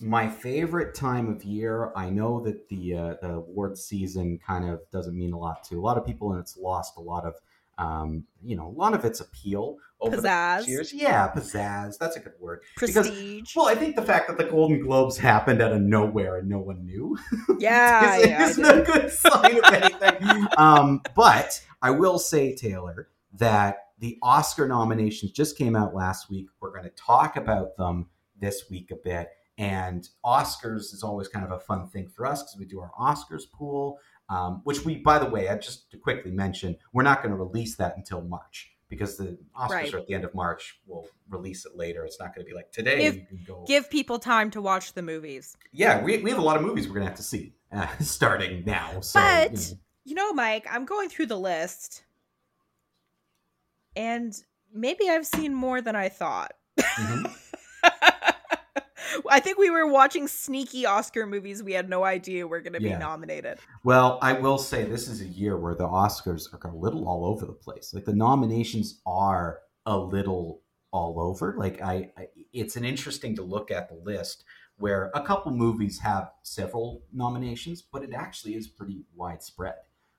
my favorite time of year. I know that the uh, the award season kind of doesn't mean a lot to a lot of people, and it's lost a lot of um, you know a lot of its appeal over Pizzazz. the years. Yeah, pizzazz. That's a good word. Prestige. Because, well, I think the fact that the Golden Globes happened out of nowhere and no one knew yeah, is, yeah isn't a good sign of anything. um, but I will say, Taylor, that the Oscar nominations just came out last week. We're going to talk about them this week a bit. And Oscars is always kind of a fun thing for us because we do our Oscars pool, um, which we, by the way, I just to quickly mention, we're not going to release that until March because the Oscars Right. are at the end of March. We'll release it later. It's not going to be like today. Give- you can go. Give people time to watch the movies. yeah, we, we have a lot of movies we're going to have to see uh, starting now. So, But- you know. You know, Mike, I'm going through the list, and maybe I've seen more than I thought. Mhm. I think we were watching sneaky Oscar movies we had no idea we were going to Yeah. be nominated. Well, I will say this is a year where the Oscars are a little all over the place. Like the nominations are a little all over. Like I, I it's an interesting to look at the list where a couple movies have several nominations, but it actually is pretty widespread.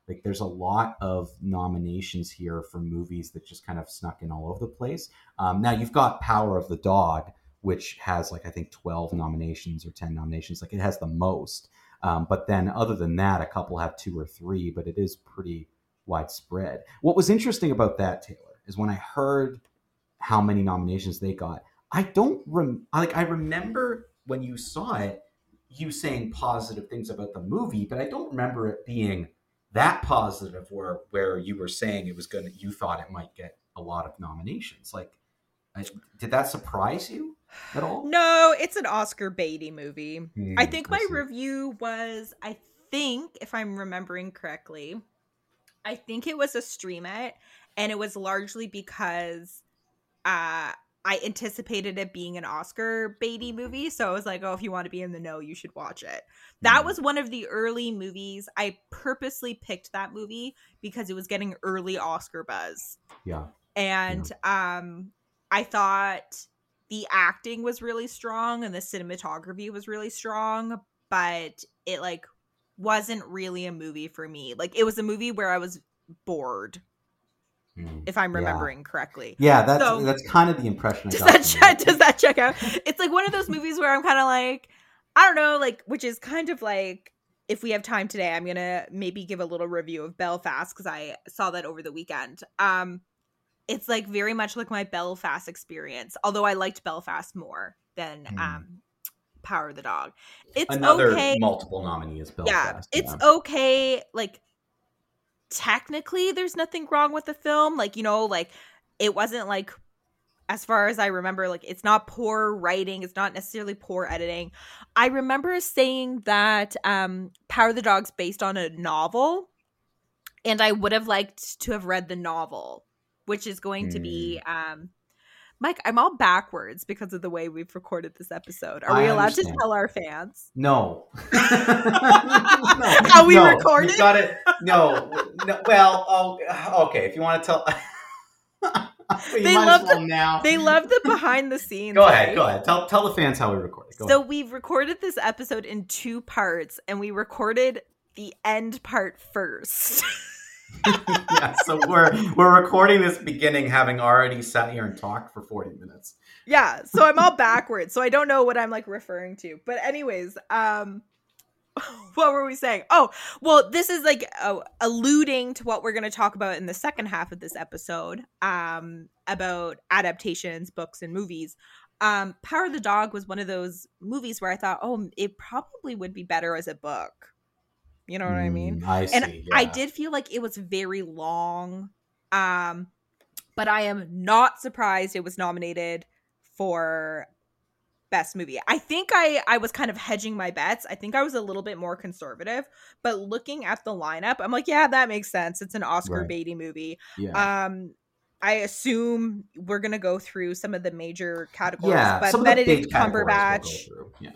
Like there's a lot of nominations here for movies that just kind of snuck in all over the place. Um, now you've got Power of the Dog, which has like I think 12 nominations or 10 nominations. Like it has the most. Um, but then, other than that, a couple have two or three, but it is pretty widespread. What was interesting about that, Taylor, is when I heard how many nominations they got, I don't rem- like. I remember when you saw it, you saying positive things about the movie, but I don't remember it being that positive. Where where you were saying it was gonna, you thought it might get a lot of nominations. Like, I, did that surprise you at all? No, it's an Oscar Beatty movie. Hmm, I think my see. review was, I think, if I'm remembering correctly, I think it was a stream it, and it was largely because uh I anticipated it being an Oscar Beatty movie. So I was like, oh, if you want to be in the know, you should watch it. That Hmm. was one of the early movies. I purposely picked that movie because it was getting early Oscar buzz yeah. and um i thought the acting was really strong and the cinematography was really strong but it like wasn't really a movie for me like it was a movie where i was bored Hmm. if i'm Yeah. remembering correctly Yeah, that's So- that's kind of the impression I does got. that from check does that check out it's like one of those movies where i'm kind of like i don't know like which is kind of like if we have time today i'm gonna maybe give a little review of belfast because i saw that over the weekend um it's like very much like my belfast experience although i liked belfast more than Hmm. um power of the dog it's Another okay multiple nominee is yeah Belfast. it's okay like technically there's nothing wrong with the film like you know like it wasn't like as far as i remember like it's not poor writing it's not necessarily poor editing i remember saying that um power of the dog's based on a novel and i would have liked to have read the novel which is going to be um Mike, I'm all backwards because of the way we've recorded this episode. Are I we allowed understand. to tell our fans? No. How we record You got it. No. no. Well, oh, okay. If you want to tell, you They might love as well now. They love the behind the scenes. Go ahead. right? Go ahead. Tell tell the fans how we record it. Go So ahead. we've recorded this episode in two parts, and we recorded the end part first. yeah. So we're we're recording this beginning, having already sat here and talked for forty minutes. yeah, so I'm all backwards, so I don't know what I'm like referring to. But anyways, um what were we saying? Oh, well, this is like uh, alluding to what we're going to talk about in the second half of this episode um about adaptations, books and movies. Um Power of the Dog was one of those movies where I thought, "Oh, it probably would be better as a book." You know what I mean? Mm, I see. and I did feel like it was very long. Um, but I am not surprised it was nominated for best movie. I think I I was kind of hedging my bets. I think I was a little bit more conservative, but looking at the lineup, I'm like, yeah, that makes sense. It's an Oscar Right. Beatty movie. Yeah. Um I assume we're gonna go through some of the major categories, yeah. but some of the big Benedict categories we'll Cumberbatch. Yeah.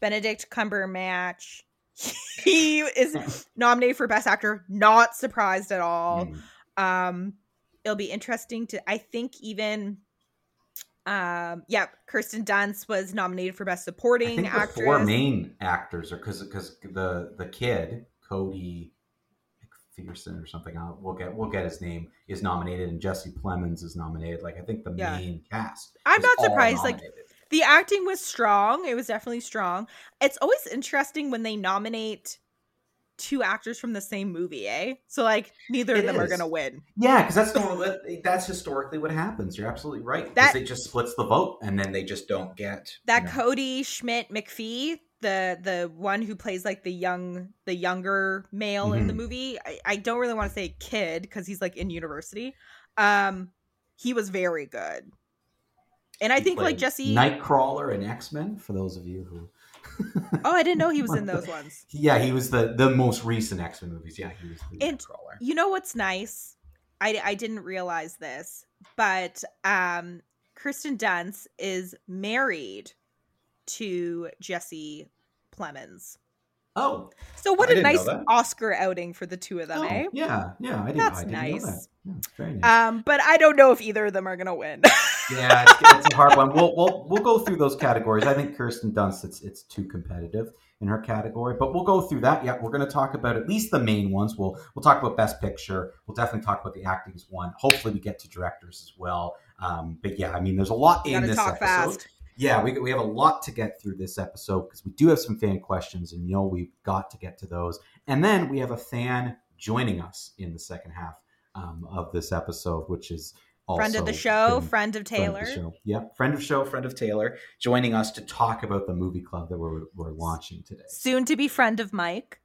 Benedict Cumberbatch, he is nominated for Best Actor. Not surprised at all. Mm. Um, it'll be interesting to. I think even. Um. Yeah, Kirsten Dunst was nominated for Best I Supporting Actress. four main actors are because because the the kid Cody McPherson or something. I'll, we'll get we'll get his name is nominated and Jesse Plemons is nominated. Like I think the Yeah. main cast. I'm not surprised, like. The acting was strong. It was definitely strong. It's always interesting when they nominate two actors from the same movie, eh? So like neither It of them are gonna win. yeah, because that's normal. That's historically what happens. You're absolutely right. That- it just splits the vote and then they just don't get That you know, Kodi Smit-McPhee, the the one who plays like the young the younger male in the Mhm. movie. I, I don't really want to say kid because he's like in university. Um, he was very good. And I he think like Jesse. Nightcrawler and X Men. For those of you who. oh, I didn't know he was in those ones. Yeah, he was the the most recent X Men movies. Yeah, he was the And- Nightcrawler. You know what's nice? I, I didn't realize this, but um, Kirsten Dunst is married to Jesse Plemons. Oh, So what I a nice. Oscar outing for the two of them, oh, eh? yeah, yeah. I didn't. That's I didn't know nice. that. Yeah, very nice. Um, but I don't know if either of them are gonna win. yeah, it's, it's a hard one. We'll, we'll we'll go through those categories. I think Kirsten Dunst it's it's too competitive in her category, but we'll go through that. Yeah, we're going to talk about at least the main ones. We'll we'll talk about Best Picture. We'll definitely talk about the acting's one. Hopefully, we get to directors as well. Um, but yeah, I mean, there's a lot in this talk episode. fast. Yeah, we, we have a lot to get through this episode because we do have some fan questions, and you know we've got to get to those. And then we have a fan joining us in the second half um, of this episode, which is also friend of the show, been- friend of friend of Taylor. show. Yep, friend of show, friend of Taylor, joining us to talk about the movie club that we're we're launching today. Soon to be friend of Mike.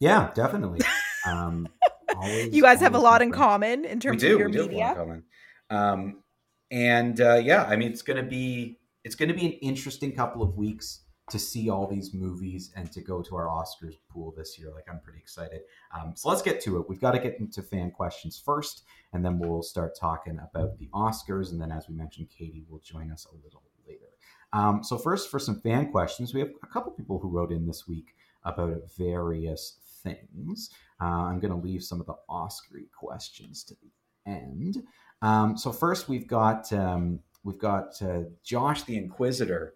Yeah, definitely. Um, always, You guys have a lot my in friend. common in We terms do. of your we do have a lot in media. common. Um, and uh, yeah, I mean, it's gonna be it's gonna be an interesting couple of weeks to see all these movies and to go to our Oscars pool this year. Like, I'm pretty excited. Um, so let's get to it. We've got to get into fan questions first, and then we'll start talking about the Oscars. And then, as we mentioned, Katie will join us a little later. Um, so first, for some fan questions, we have a couple people who wrote in this week about various things. Uh, I'm going to leave some of the Oscar questions to the end. Um, so first, we've got um, we've got uh, Josh the Inquisitor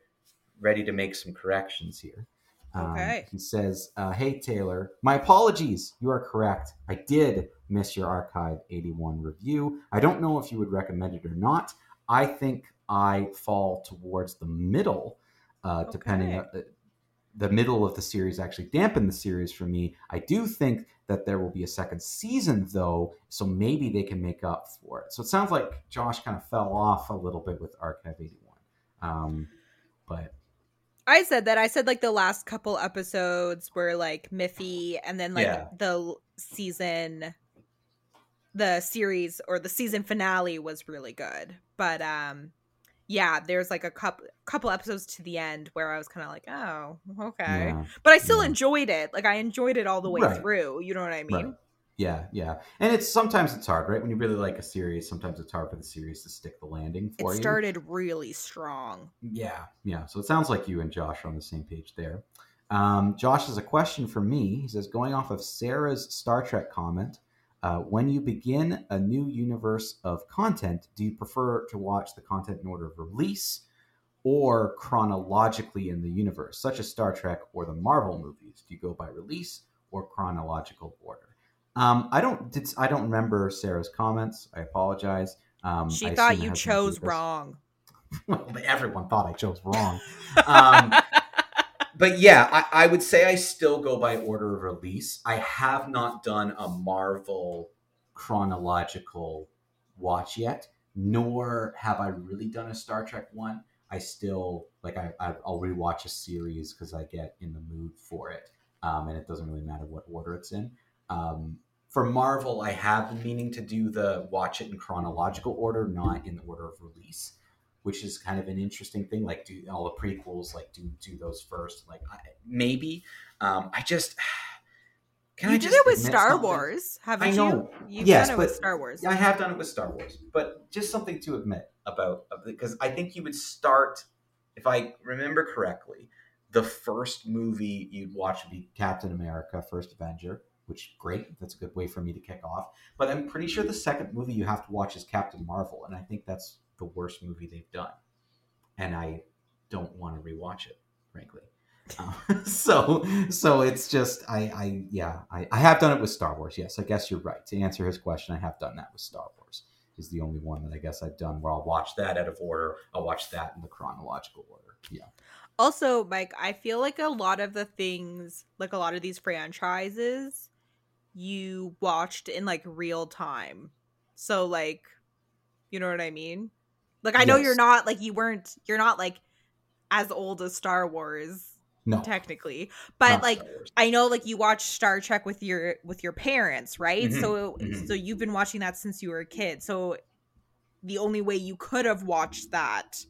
ready to make some corrections here. Um, Okay. He says, uh, "Hey Taylor, my apologies. You are correct. I did miss your Archive 81 review. I don't know if you would recommend it or not. I think I fall towards the middle, uh, depending Okay. on the, middle of the series. Actually, dampened the series for me. I do think that there will be a second season, though, so maybe they can make up for it. So it sounds like Josh kind of fell off a little bit with Archive 81. Um, but I said that. I said like the last couple episodes were like Miffy, and then like Yeah. the season, the series or the season finale was really good. But um, yeah, there's like a couple couple episodes to the end where I was kind of like, oh, okay. yeah. But I still Yeah. enjoyed it. Like I enjoyed it all the way Right. through. You know what I mean? Right. Yeah, yeah, and it's sometimes it's hard, right? When you really like a series, sometimes it's hard for the series to stick the landing It for you. started really strong. Yeah, yeah. So it sounds like you and Josh are on the same page there. Um, Josh has a question for me. He says, going off of Sarah's Star Trek comment, uh, when you begin a new universe of content, do you prefer to watch the content in order of release or chronologically in the universe, such as Star Trek or the Marvel movies? Do you go by release or chronological order? Um, I don't. Did, I don't remember Sarah's comments. I apologize. Um, She I thought you has nothing to do chose wrong. well, everyone thought I chose wrong. Um, but yeah, I, I would say I still go by order of release. I have not done a Marvel chronological watch yet, nor have I really done a Star Trek one. I still like I, I'll rewatch a series because I get in the mood for it, um, and it doesn't really matter what order it's in. Um, for Marvel, I have been meaning to do the watch it in chronological order, not in the order of release. Which is kind of an interesting thing. Like, do all the prequels, like, do do those first? Like, I, maybe. Um, I just can you I did it with Star something? Wars, haven't I know. you? You've yes, done it but with Star Wars. I have done it with Star Wars, but just something to admit about because I think you would start, if I remember correctly, the first movie you'd watch would be Captain America: First Avenger, which great. That's a good way for me to kick off. But I'm pretty sure the second movie you have to watch is Captain Marvel, and I think that's the worst movie they've done, and I don't want to rewatch it, frankly. Uh, so so it's just I I yeah I, I have done it with Star Wars. Yes, I guess you're right. To answer his question, I have done that with Star Wars. Is the only one that I guess I've done where I'll watch that out of order. I'll watch that in the chronological order. Yeah. Also, Mike, I feel like a lot of the things, like a lot of these franchises, you watched in like real time. So like, you know what I mean? Like I know yes. you're not like you weren't you're not like as old as Star Wars no technically but like i know like you watch star trek with your with your parents right mm-hmm. so mm-hmm. so you've been watching that since you were a kid so the only way you could have watched that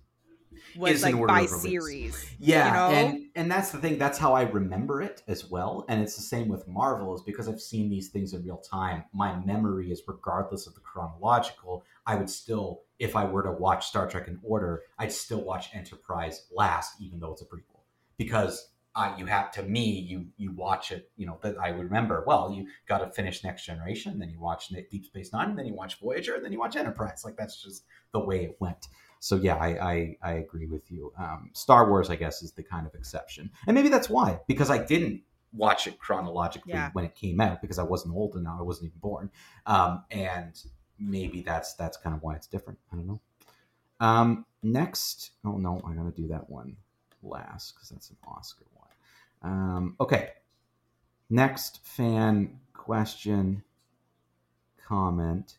was like by series yeah you know? and and that's the thing that's how i remember it as well and it's the same with marvel is because i've seen these things in real time. My memory is regardless of the chronological i would still if i were to watch star trek in order i'd still watch enterprise last even though it's a prequel. Because uh, you have to me you you watch it you know that i would remember well you got to finish next generation then you watch deep space nine and then you watch voyager and then you watch enterprise like that's just the way it went so yeah i i, I agree with you um, star wars i guess is the kind of exception and maybe that's why because i didn't watch it chronologically yeah. when it came out because i wasn't old enough i wasn't even born um, and maybe that's that's kind of why it's different i don't know um, next oh no i gotta do that one last because that's an Oscar one. Um, okay. Next fan question comment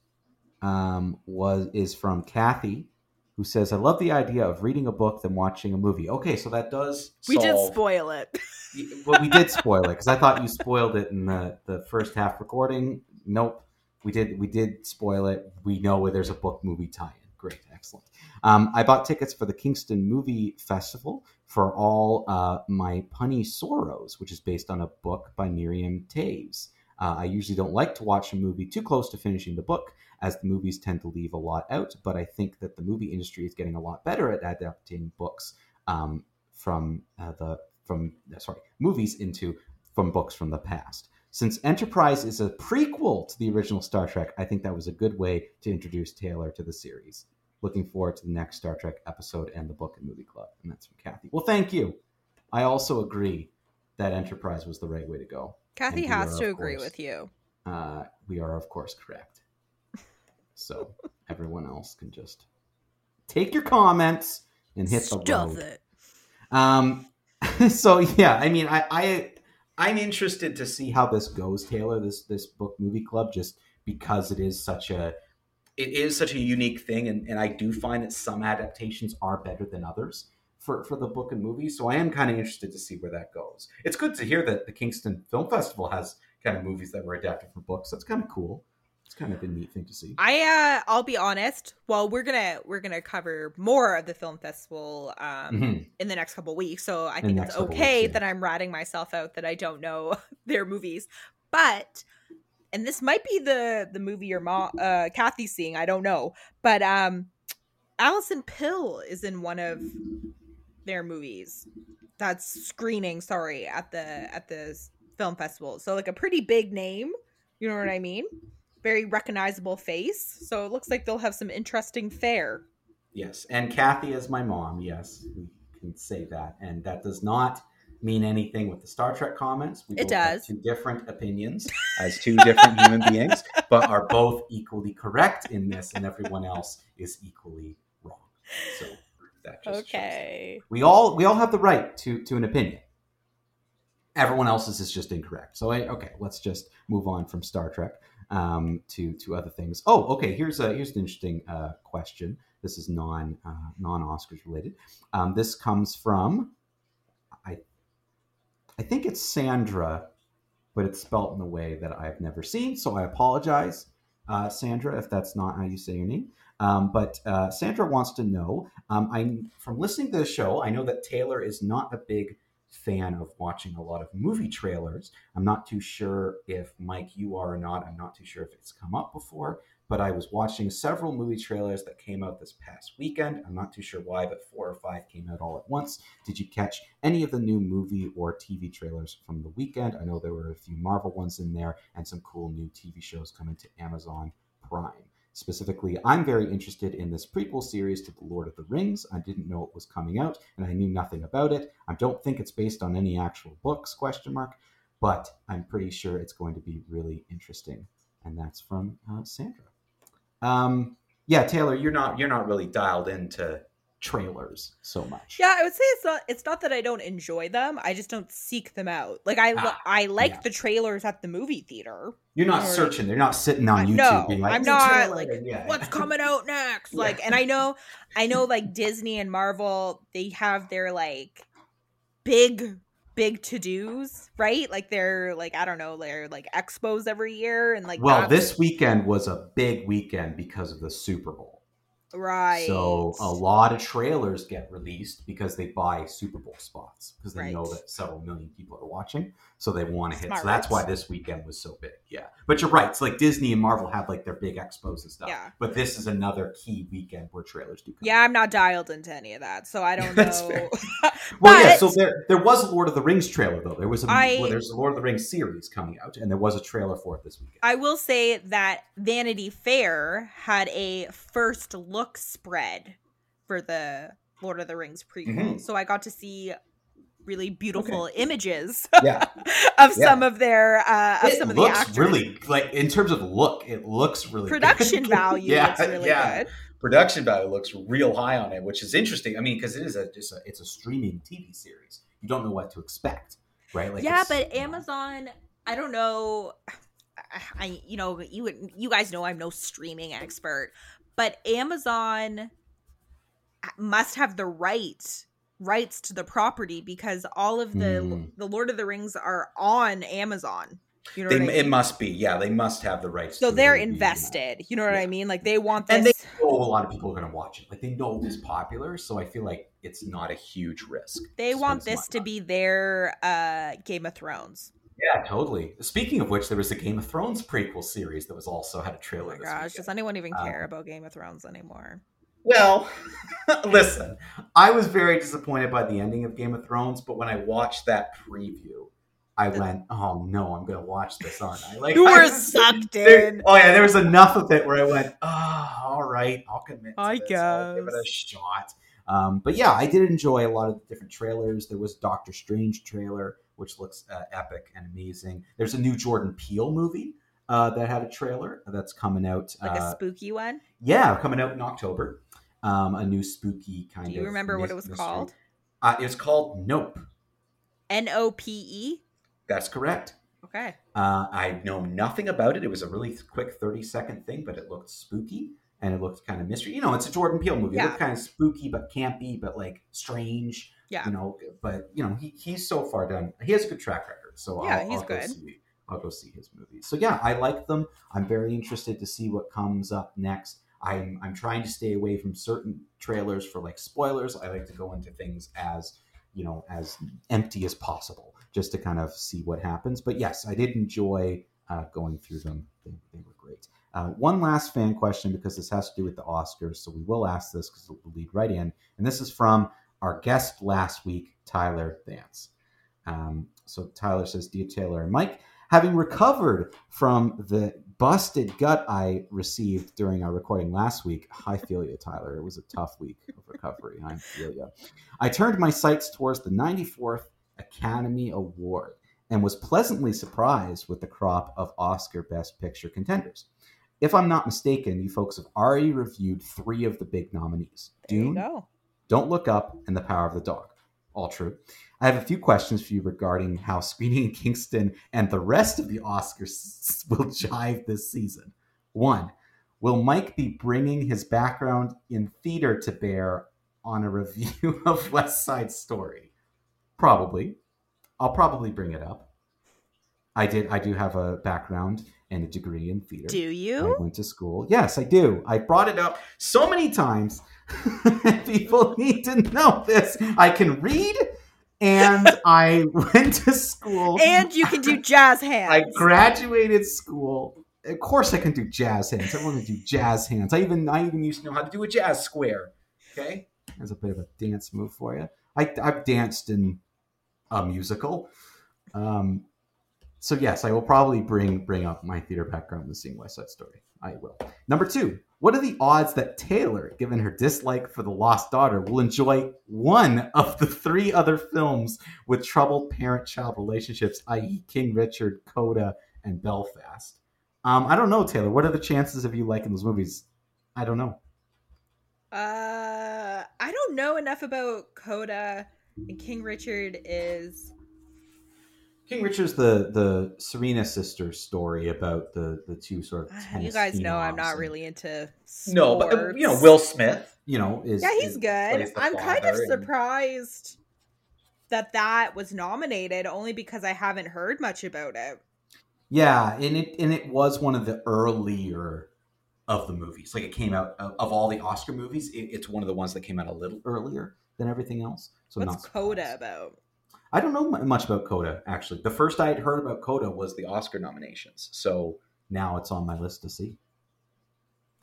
um, was is from Kathy, who says, "I love the idea of reading a book than watching a movie." Okay, so that does we did spoil it. well, we did spoil it because I thought you spoiled it in the the first half recording. Nope, we did we did spoil it. We know where there's a book movie tie-in. Great, excellent. Um, I bought tickets for the Kingston Movie Festival for all uh, my puny sorrows, which is based on a book by Miriam Toews. Uh, I usually don't like to watch a movie too close to finishing the book, as the movies tend to leave a lot out. But I think that the movie industry is getting a lot better at adapting books um, from uh, the from sorry movies into from books from the past. Since Enterprise is a prequel to the original Star Trek, I think that was a good way to introduce Taylor to the series. Looking forward to the next Star Trek episode and the book and movie club. And that's from Kathy. Well, thank you. I also agree that Enterprise was the right way to go. Kathy has to agree course, with you. Uh, we are, of course, correct. So everyone else can just take your comments and hit Stuff the road. it. Um, so yeah, I mean, I, I I'm interested to see how this goes, Taylor. This this book movie club, just because it is such a it is such a unique thing, and, and I do find that some adaptations are better than others for for the book and movie. So I am kind of interested to see where that goes. It's good to hear that the Kingston Film Festival has kind of movies that were adapted from books. That's kind of cool it's kind of a neat thing to see. I uh I'll be honest. Well, we're gonna we're gonna cover more of the film festival um mm-hmm. in the next couple weeks. So I think it's okay weeks, yeah. that I'm ratting myself out that I don't know their movies. But and this might be the the movie your mom uh Kathy's seeing, I don't know. But um Alison Pill is in one of their movies. That's screening, sorry, at the at the film festival. So like a pretty big name. You know what I mean? very recognizable face. So it looks like they'll have some interesting fare. Yes, and Kathy is my mom. Yes, we can say that, and that does not mean anything with the Star Trek comments. We it does. two different opinions as two different human beings, but are both equally correct in this, and everyone else is equally wrong. So that just okay. We all we all have the right to to an opinion. Everyone else's is just incorrect. So I, okay, let's just move on from Star Trek um, to to other things. Oh, okay. Here's a here's an interesting uh, question. This is non uh, non Oscars related. Um, this comes from I I think it's Sandra, but it's spelt in a way that I've never seen. So I apologize, uh, Sandra, if that's not how you say your name. Um, but uh, Sandra wants to know. Um, I from listening to the show, I know that Taylor is not a big fan of watching a lot of movie trailers. I'm not too sure if Mike you are or not. I'm not too sure if it's come up before but I was watching several movie trailers that came out this past weekend. I'm not too sure why, but four or five came out all at once. Did you catch any of the new movie or TV trailers from the weekend? I know there were a few Marvel ones in there and some cool new TV shows coming to Amazon Prime. Specifically, I'm very interested in this prequel series to The Lord of the Rings. I didn't know it was coming out and I knew nothing about it. I don't think it's based on any actual books, question mark, but I'm pretty sure it's going to be really interesting. And that's from uh, Sandra. Um, yeah, Taylor, you're not you're not really dialed into trailers so much. Yeah, I would say it's not it's not that I don't enjoy them. I just don't seek them out. Like I ah, I like yeah. the trailers at the movie theater. You're not searching. They're not sitting on YouTube no, like, I'm not like yeah. what's coming out next. Like yeah. and I know I know like Disney and Marvel, they have their like big big to dos, right? Like they're like I don't know, they're like expos every year, and like well, this weekend was a big weekend because of the Super Bowl. Right. So a lot of trailers get released because they buy Super Bowl spots because they right. know that several million people are watching, so they want to hit. So that's why this weekend was so big. Yeah, but you're right. It's like Disney and Marvel have like their big expos and stuff. Yeah. But this is another key weekend where trailers do. come Yeah, I'm not dialed into any of that, so I don't know. well, yeah. So there, there was a Lord of the Rings trailer though. There was a I, well, there's a Lord of the Rings series coming out, and there was a trailer for it this weekend. I will say that Vanity Fair had a first look look spread for the Lord of the Rings prequel. Mm-hmm. So I got to see really beautiful okay. images yeah. of yeah. some of their uh of it some of the actors. really like in terms of look it looks really production value yeah, really yeah. good production value looks real high on it which is interesting i mean because it is a just a it's a streaming tv series you don't know what to expect right like yeah but amazon i don't know I you know you you guys know I'm no streaming expert, but Amazon must have the right rights to the property because all of the mm. the Lord of the Rings are on Amazon. You know they, I mean? It must be, yeah. They must have the rights. So they're invested. You know what yeah. I mean? Like they want this. And they know a lot of people are going to watch it. Like they know it's popular, so I feel like it's not a huge risk. They want this to be their uh, Game of Thrones. Yeah, totally. Speaking of which, there was a Game of Thrones prequel series that was also had a trailer. Oh my gosh, does anyone even care um, about Game of Thrones anymore? Well, listen, I was very disappointed by the ending of Game of Thrones, but when I watched that preview, I went, "Oh no, I'm gonna watch this, aren't I?" Like you were sucked in. oh yeah, there was enough of it where I went, "Oh, all right, I'll commit." I this. guess I'll give it a shot. Um, but yeah, I did enjoy a lot of the different trailers. There was Doctor Strange trailer which looks uh, epic and amazing. There's a new Jordan Peele movie uh, that had a trailer that's coming out. Like a uh, spooky one? Yeah, coming out in October. Um, a new spooky kind of. Do you remember what it was mystery. called? Uh, it was called Nope. N O P E? That's correct. Okay. Uh, I know nothing about it. It was a really quick 30 second thing, but it looked spooky and it looked kind of mystery. You know, it's a Jordan Peele movie. Yeah. It looked kind of spooky, but campy, but like strange. Yeah. You know, but you know, he, he's so far done. He has a good track record. So yeah, I'll, he's I'll good. Go see, I'll go see his movies. So yeah, I like them. I'm very interested to see what comes up next. I'm I'm trying to stay away from certain trailers for like spoilers. I like to go into things as you know as empty as possible, just to kind of see what happens. But yes, I did enjoy uh, going through them. They, they were great. Uh, one last fan question because this has to do with the Oscars, so we will ask this because it will lead right in. And this is from our guest last week, Tyler Vance. Um, so Tyler says, Dear Taylor and Mike, having recovered from the busted gut I received during our recording last week, I feel you, Tyler. It was a tough week of recovery. I feel you. I turned my sights towards the 94th Academy Award and was pleasantly surprised with the crop of Oscar Best Picture contenders. If I'm not mistaken, you folks have already reviewed three of the big nominees Dune, don't Look Up, and The Power of the Dog. All true. I have a few questions for you regarding how Screening in Kingston and the rest of the Oscars will jive this season. One, will Mike be bringing his background in theater to bear on a review of West Side Story? Probably. I'll probably bring it up. I did. I do have a background and a degree in theater. Do I you? went to school. Yes, I do. I brought it up so many times. People need to know this. I can read, and I went to school. And you can do jazz hands. I graduated school. Of course, I can do jazz hands. I want to do jazz hands. I even I even used to know how to do a jazz square. Okay, there's a bit of a dance move for you. I, I've danced in a musical. Um, so yes, I will probably bring bring up my theater background in seeing West Side Story. I will. Number two, what are the odds that Taylor, given her dislike for the Lost Daughter, will enjoy one of the three other films with troubled parent-child relationships, i.e., King Richard, Coda, and Belfast? Um, I don't know, Taylor. What are the chances of you liking those movies? I don't know. Uh, I don't know enough about Coda. And King Richard is King Richard's the the Serena sisters story about the the two sort of you guys know I'm not and, really into No, but uh, you know Will Smith. you know is Yeah, he's is- good. I'm kind of father and- surprised that that was nominated only because I haven't heard much about it. yeah and it and it was one of the earlier of the movies like it came out of, of all the Oscar movies it, it's one of the ones that came out a little earlier than everything else so What's not Coda about? I don't know much about Coda actually the first I had heard about Coda was the Oscar nominations so now it's on my list to see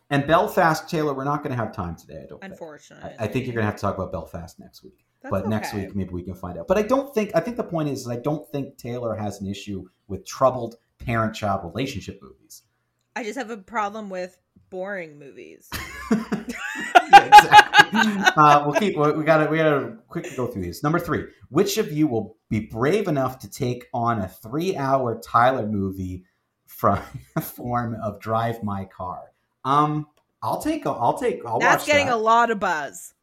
and Belfast Taylor we're not going to have time today I don't think. Unfortunately, I, I think you're going to have to talk about Belfast next week That's but next week maybe we can find out. But I don't think I think the point is, is I don't think Taylor has an issue with troubled parent-child relationship movies. I just have a problem with boring movies. yeah, exactly. Uh, we'll keep. We got to. We got to quickly go through these. Number three. Which of you will be brave enough to take on a three-hour Tyler movie from the form of Drive My Car? Um, I'll take. I'll take. I'll watch That's getting that. a lot of buzz.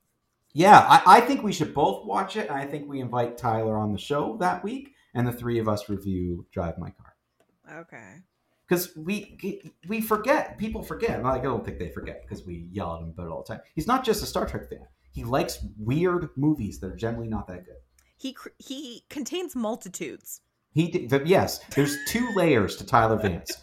Yeah, I, I think we should both watch it. I think we invite Tyler on the show that week, and the three of us review Drive My Car Okay. Because we we forget. People forget. Like I don't think they forget because we yell at him about it all the time. He's not just a Star Trek fan. He likes weird movies that are generally not that good. He he contains multitudes. He yes, there's two layers to Tyler Vance: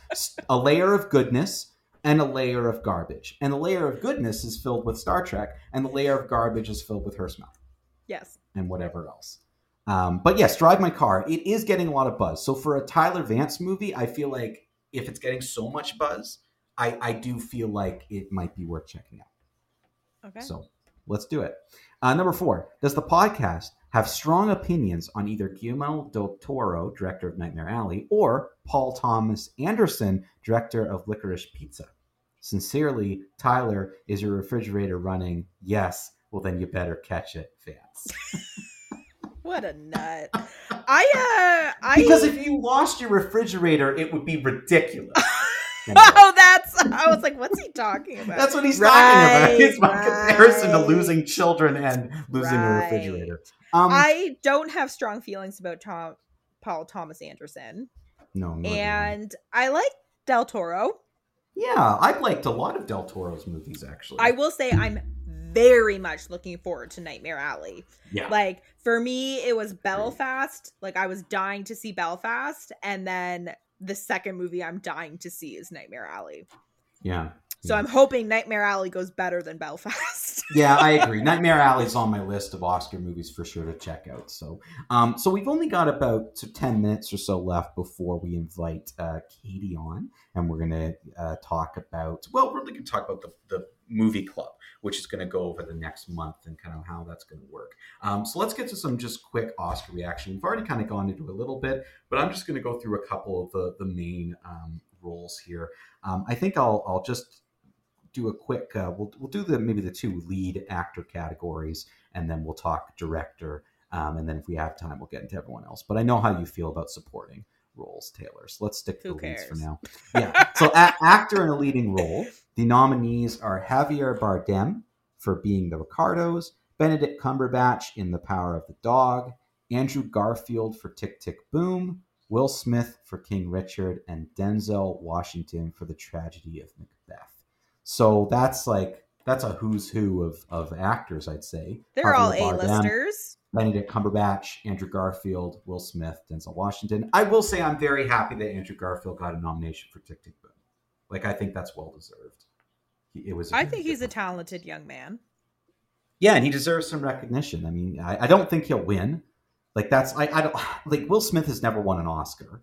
a layer of goodness and a layer of garbage. And the layer of goodness is filled with Star Trek, and the layer of garbage is filled with Hersmouth. Yes. and whatever else. Um, but yes, Drive My Car. It is getting a lot of buzz. So for a Tyler Vance movie, I feel like if it's getting so much buzz, I, I do feel like it might be worth checking out. Okay. So let's do it. Uh, number four, does the podcast have strong opinions on either Guillermo del Toro, director of Nightmare Alley, or Paul Thomas Anderson, director of Licorice Pizza? Sincerely, Tyler, is your refrigerator running? Yes. Well, then you better catch it, Vance. What a nut. I uh I Because if you lost your refrigerator, it would be ridiculous. Oh, that's I was like, what's he talking about? that's what he's Right, talking about. It's my comparison to losing children and losing a refrigerator. Um, I don't have strong feelings about Tom Paul Thomas Anderson. no, nor do I. And I like Del Toro. yeah, I've liked a lot of Del Toro's movies actually. I will say I'm very much looking forward to Nightmare Alley. yeah, Like for me, it was Belfast. Like I was dying to see Belfast, and then the second movie I'm dying to see is Nightmare Alley. yeah, So Yeah. I'm hoping Nightmare Alley goes better than Belfast. yeah, I agree. Nightmare Alley's on my list of Oscar movies for sure to check out. So, um, so we've only got about ten minutes or so left before we invite uh, Katie on, and we're gonna uh, talk about. Well, we're really gonna talk about the, the movie club, which is gonna go over the next month and kind of how that's gonna work. Um, so let's get to some just quick Oscar reaction. We've already kind of gone into a little bit, but I'm just gonna go through a couple of the the main um, roles here. Um, I think I'll I'll just do a quick uh, we'll, we'll do the maybe the two lead actor categories and then we'll talk director um, and then if we have time we'll get into everyone else. But i know how you feel about supporting roles taylor so let's stick to Who the leads for now. Yeah so a- actor in a leading role the nominees are javier bardem for being the ricardos benedict cumberbatch in the power of the dog andrew garfield for tick tick boom will smith for king richard and denzel washington for the tragedy of macbeth so that's like that's a who's who of of actors, I'd say. They're all A-listers. Benedict Cumberbatch, Andrew Garfield, Will Smith, Denzel Washington. I will say I'm very happy that Andrew Garfield got a nomination for Tick Tick Boom. Like I think that's well deserved. It was. I think he's a talented young man. Yeah, and he deserves some recognition. I mean, I, I don't think he'll win. Like that's I, I don't like Will Smith has never won an Oscar.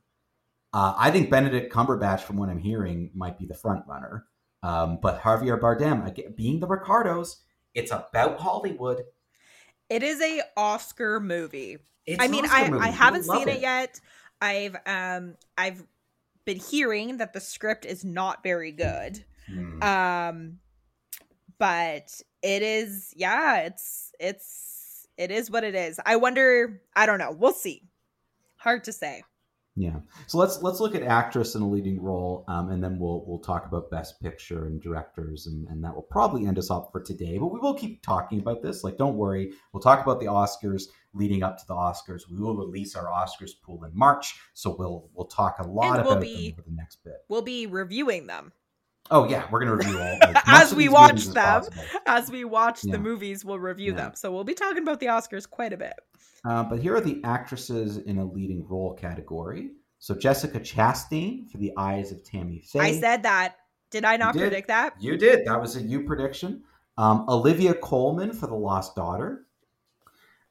Uh, I think Benedict Cumberbatch, from what I'm hearing, might be the front runner. Um, but Javier Bardem, again, being the Ricardos, it's about Hollywood. It is a Oscar movie. It's I mean, I, movie. I haven't seen it. it yet. I've um I've been hearing that the script is not very good. Hmm. Um but it is yeah, it's it's it is what it is. I wonder, I don't know. We'll see. Hard to say. Yeah. So let's let's look at actress in a leading role, um, and then we'll we'll talk about best picture and directors, and, and that will probably end us up for today. But we will keep talking about this. Like, don't worry. We'll talk about the Oscars leading up to the Oscars. We will release our Oscars pool in March, so we'll we'll talk a lot and about we'll be, them over the next bit. We'll be reviewing them. Oh yeah, we're gonna review all like, as we watch them. As, as we watch yeah. the movies, we'll review yeah. them. So we'll be talking about the Oscars quite a bit. Uh, but here are the actresses in a leading role category. So Jessica Chastain for The Eyes of Tammy Faye. I said that. Did I not predict that? You did. That was a you prediction. Um, Olivia Colman for The Lost Daughter.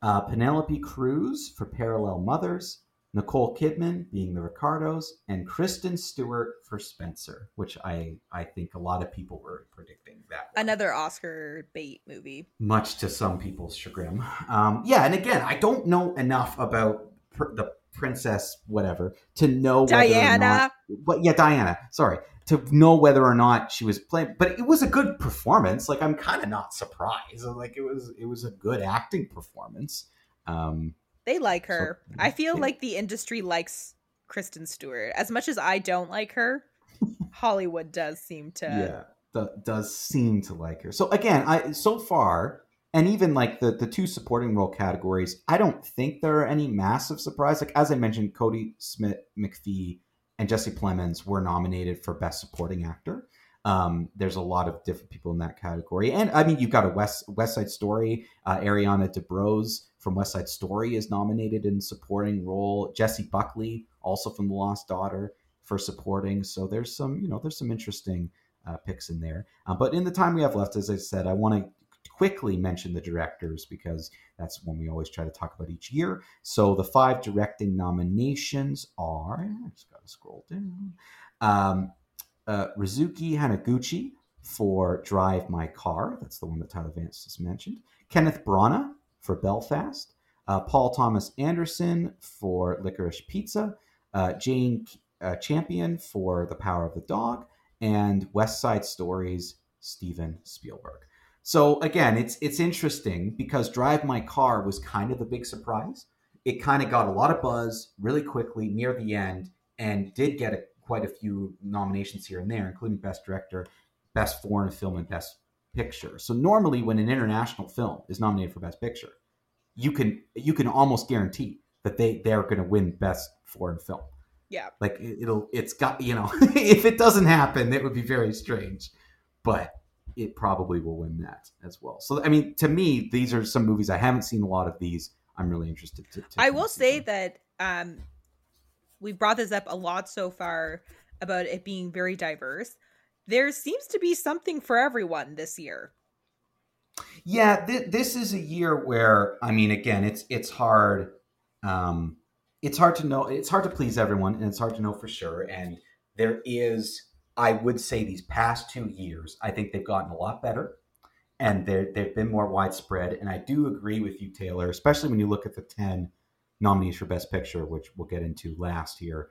Uh, Penelope Cruz for Parallel Mothers. Nicole Kidman being the Ricardos, and Kristen Stewart for Spencer, which I I think a lot of people were predicting that. One. Another Oscar bait movie, much to some people's chagrin. Um, yeah, and again, I don't know enough about pr- the princess, whatever, to know Diana. but yeah, Diana. Sorry, to know whether or not she was playing, but it was a good performance. Like I'm kind of not surprised. Like it was it was a good acting performance. Um, they like her. So, I feel yeah. like the industry likes Kristen Stewart as much as I don't like her. Hollywood does seem to yeah the, does seem to like her. So again, I so far and even like the the two supporting role categories, I don't think there are any massive surprise. Like as I mentioned, Cody Smith McPhee and Jesse Plemons were nominated for best supporting actor. Um, there's a lot of different people in that category, and I mean, you've got a West West Side Story. Uh, Ariana DeBose from West Side Story is nominated in supporting role. Jessie Buckley, also from The Lost Daughter, for supporting. So there's some, you know, there's some interesting uh, picks in there. Uh, but in the time we have left, as I said, I want to quickly mention the directors because that's when we always try to talk about each year. So the five directing nominations are. I just got to scroll down. Um, uh, Ryusuke Hamaguchi for Drive My Car. That's the one that Tyler Vance just mentioned. Kenneth Branagh for Belfast. Uh, Paul Thomas Anderson for Licorice Pizza. Uh, Jane uh, Campion for The Power of the Dog. And West Side Stories, Steven Spielberg. So again, it's it's interesting because Drive My Car was kind of the big surprise. It kind of got a lot of buzz really quickly near the end and did get a quite a few nominations here and there, including Best Director, Best Foreign Film, and Best Picture. So normally, when an international film is nominated for Best Picture, you can you can almost guarantee that they they're going to win Best Foreign Film. Yeah, like it'll it's got you know if it doesn't happen, it would be very strange, but it probably will win that as well. So I mean, to me, these are some movies I haven't seen a lot of these. I'm really interested to. to I will say them. that um, we've brought this up a lot so far about it being very diverse. There seems to be something for everyone this year. Yeah, th- this is a year where I mean, again, it's it's hard. Um, it's hard to know. It's hard to please everyone, and it's hard to know for sure. And there is, I would say, these past two years, I think they've gotten a lot better, and they've been more widespread. And I do agree with you, Taylor, especially when you look at the ten nominees for Best Picture, which we'll get into last year.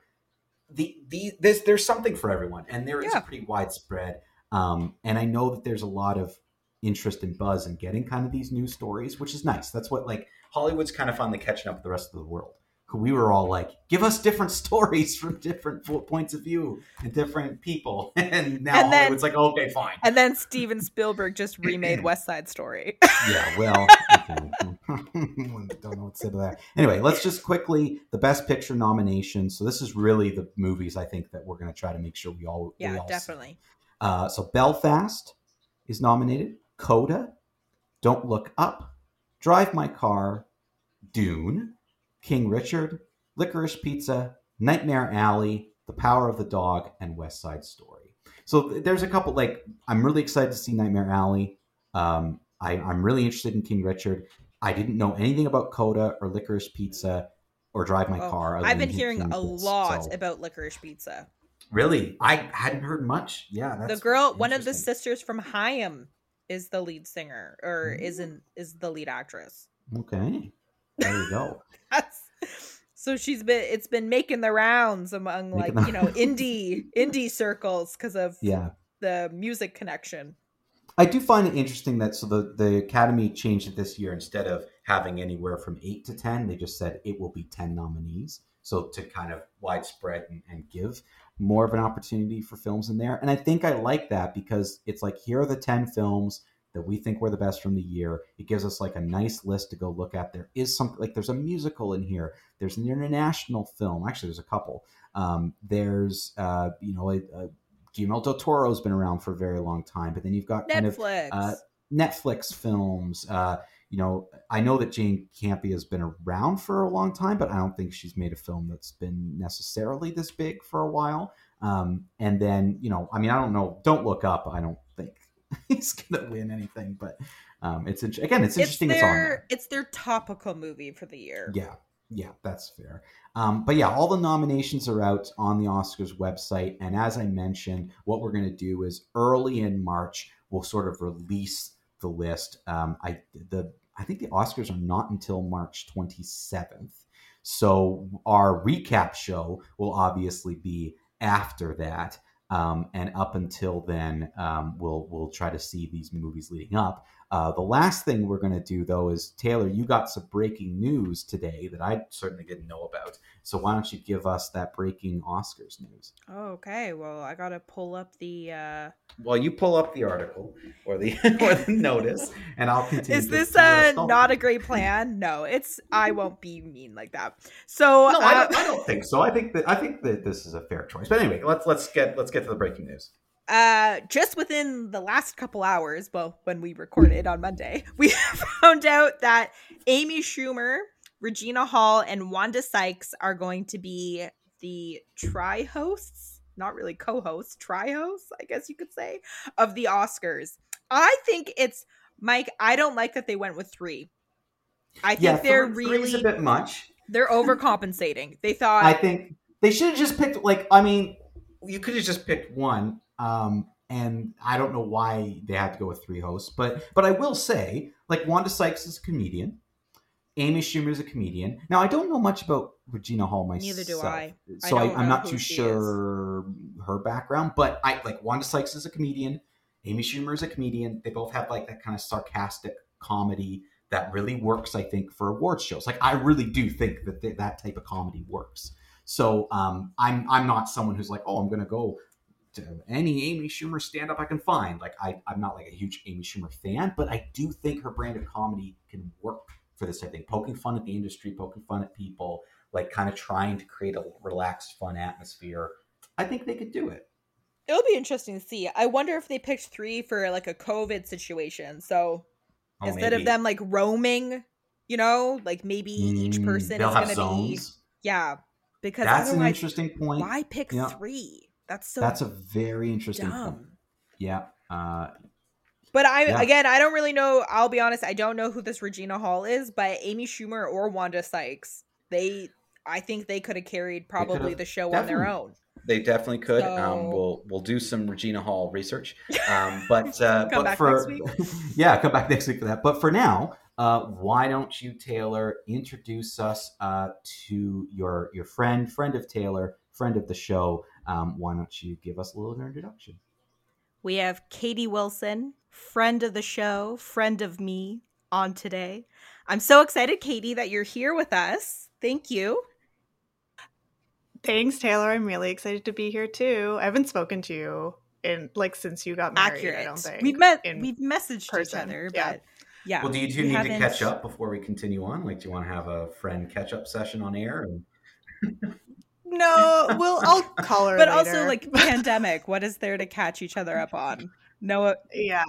The the there's there's something for everyone, and there is yeah. pretty widespread. Um, and I know that there's a lot of interest and buzz in getting kind of these news stories, which is nice. That's what like Hollywood's kind of finally catching up with the rest of the world we were all like, give us different stories from different points of view and different people. And now and then, Hollywood's like, okay, fine. And then Steven Spielberg just remade West Side Story. yeah, well, don't know what to say to that. Anyway, let's just quickly the Best Picture nominations. So this is really the movies I think that we're going to try to make sure we all yeah, we all definitely. Uh, so Belfast is nominated. Coda, Don't Look Up, Drive My Car, Dune, King Richard, Licorice Pizza, Nightmare Alley, The Power of the Dog, and West Side Story. So there's a couple. Like I'm really excited to see Nightmare Alley. Um, I, I'm really interested in King Richard. I didn't know anything about Coda or Licorice Pizza or Drive My Oh, Car. I've been hearing a lot so- about licorice pizza. Really, I hadn't heard much. Yeah, that's the girl, one of the sisters from Haim, is the lead singer or Mm. isn't is the lead actress. Okay, there you go. So she's been it's been making the rounds among like the- you know indie indie circles because of Yeah, the music connection. I do find it interesting that so the the Academy changed it this year instead of having anywhere from eight to ten, they just said it will be ten nominees. So to kind of widespread and, and give more of an opportunity for films in there, and I think I like that because it's like here are the ten films that we think were the best from the year. It gives us like a nice list to go look at. There is some like there's a musical in here. There's an international film. Actually, there's a couple. Um, there's uh, you know a, a Guillermo del Toro's been around for a very long time, but then you've got kind of Netflix. uh, Netflix films. Uh, you know, I know that Jane Campion has been around for a long time, but I don't think she's made a film that's been necessarily this big for a while. Um, and then, you know, I mean, I don't know. Don't look up. I don't think he's gonna win anything, but um, it's again, it's it's interesting. It's their it's their topical movie for the year. Yeah, yeah, that's fair. Um, but yeah, all the nominations are out on the Oscars website, and as I mentioned, what we're going to do is early in March we'll sort of release the list. Um, I the I think the Oscars are not until March twenty seventh, so our recap show will obviously be after that. Um, and up until then, um, we'll we'll try to see these movies leading up. Uh, the last thing we're going to do, though, is Taylor, you got some breaking news today that I certainly didn't know about. So why don't you give us that breaking Oscars news? Okay, well, I gotta pull up the. uh Well, you pull up the article or the or the notice, and I'll continue. Is this to uh, not a great plan? No, it's. I won't be mean like that. So No, I uh, don't, I don't think so. I think that I think that this is a fair choice. But anyway, let's let's get let's get to the breaking news. Uh just within the last couple hours well when we recorded on monday we found out that amy schumer regina hall and wanda sykes are going to be the tri hosts not really co-hosts tri hosts i guess you could say of the oscars i think it's mike i don't like that they went with three i think Yeah, they're three- three's really a bit much. they're overcompensating they thought I think they should have just picked like I mean, you could have just picked one. Um, and I don't know why they had to go with three hosts, but but I will say, like Wanda Sykes is a comedian, Amy Schumer is a comedian. Now I don't know much about Regina Hall myself. Neither do I. So I am not too sure her background, but I like Wanda Sykes is a comedian. Amy Schumer is a comedian. They both have like that kind of sarcastic comedy that really works, I think, for award shows. Like I really do think that th- that type of comedy works. So um, I'm I'm not someone who's like, oh, I'm gonna go to any Amy Schumer stand up I can find. Like I, I'm not like a huge Amy Schumer fan, but I do think her brand of comedy can work for this type of thing. Poking fun at the industry, poking fun at people, like kind of trying to create a relaxed, fun atmosphere. I think they could do it. it'll be interesting to see i wonder if they picked three for like a covid situation so Oh, instead maybe. of them like roaming you know like maybe each Mm, person they'll is have gonna be zones. yeah because That's an interesting point. why pick Yeah. three that's so That's a very interesting point. Yeah. Uh, but i Yeah. again i don't really know i'll be honest i don't know who this regina hall is but amy schumer or wanda sykes they i think they could have carried probably the show on their own They definitely could. So- Um, we'll we'll do some Regina Hall research, um, but uh, Come but back for yeah, come back next week for that. But for now, uh, why don't you, Taylor, introduce us uh, to your your friend, friend of Taylor, friend of the show? Um, why don't you give us a little introduction? We have Katie Wilson, friend of the show, friend of me, on today. I'm so excited, Katie, that you're here with us. Thank you. Thanks, Taylor. I'm really excited to be here too. I haven't spoken to you in like since you got married. Accurate. I don't think we've met. in We've messaged each other, Yeah. but yeah. well, do you two we need to haven't- catch up before we continue on? Like, do you want to have a friend catch up session on air? And... No, well, I'll call her. But later. also, like pandemic. What is there to catch each other up on? No, yeah,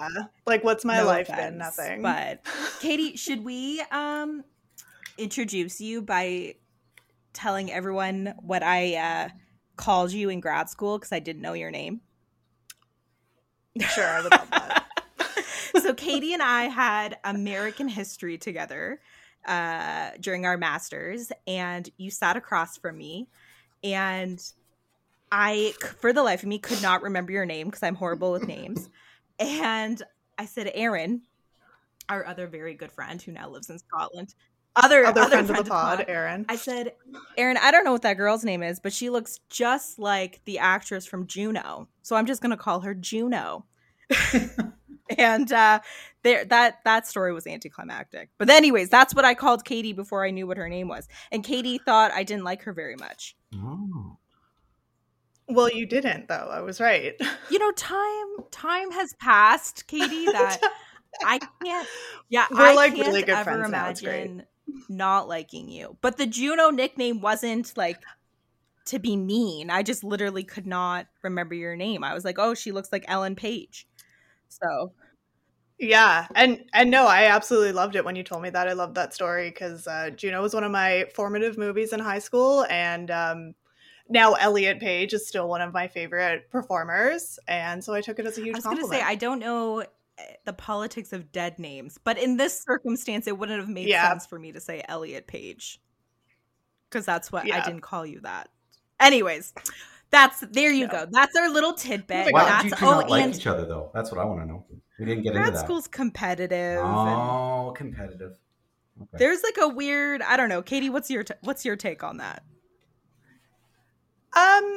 like what's my no life offense, been? Nothing. But Katie, should we um introduce you by telling everyone what I uh, called you in grad school because I didn't know your name? Sure, I would love that. so Katie and I had American history together uh, during our masters, and you sat across from me, and I, for the life of me, could not remember your name because I'm horrible with names, and I said Aaron, our other very good friend who now lives in Scotland. Other, Other, other friend, of the pod, Aaron. I said, Aaron, I don't know what that girl's name is, but she looks just like the actress from Juno. So I'm just gonna call her Juno. and uh there that that story was anticlimactic. But anyways, that's what I called Katie before I knew what her name was. And Katie thought I didn't like her very much. Oh. Well, you didn't though. I was right. You know, time time has passed, Katie, that I can't yeah, We're, I like, can't really good ever friends now. It's great. imagine not liking you. But the Juno nickname wasn't like to be mean. I just literally could not remember your name. I was like, "Oh, she looks like Ellen Page." So, Yeah, and and no, I absolutely loved it when you told me that. I loved that story because uh, Juno was one of my formative movies in high school, and um, now Elliot Page is still one of my favorite performers, and so I took it as a huge I was going to say I don't know eh, the politics of dead names, but in this circumstance it wouldn't have made Yeah. sense for me to say Elliot Page. Cuz that's what I didn't call you that. Anyways, that's there you Yeah. go. That's our little tidbit. Why Why that's did you two oh not like and each other though? That's what I want to know. We didn't get into grad that. school's competitive. and Oh, competitive. Okay. there's like a weird, I don't know. Katie, what's your t- what's your take on that? Um,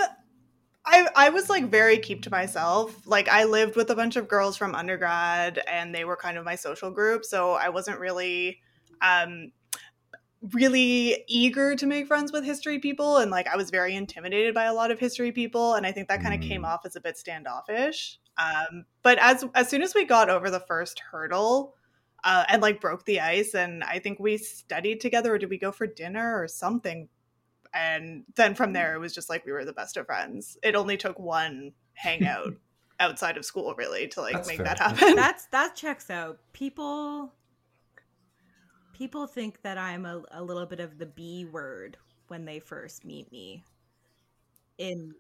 I I was like very keep to myself. Like I lived with a bunch of girls from undergrad, and they were kind of my social group. So I wasn't really, um, really eager to make friends with history people, and like I was very intimidated by a lot of history people, and I think that kind of Mm. came off as a bit standoffish. Um, but as as soon as we got over the first hurdle. Uh, and like broke the ice, and I think we studied together, or did we go for dinner or something and then from there it was just like we were the best of friends it only took one hangout outside of school really to like That's make fair. that happen That's that checks out. People people think that I'm a, a little bit of the B word when they first meet me. In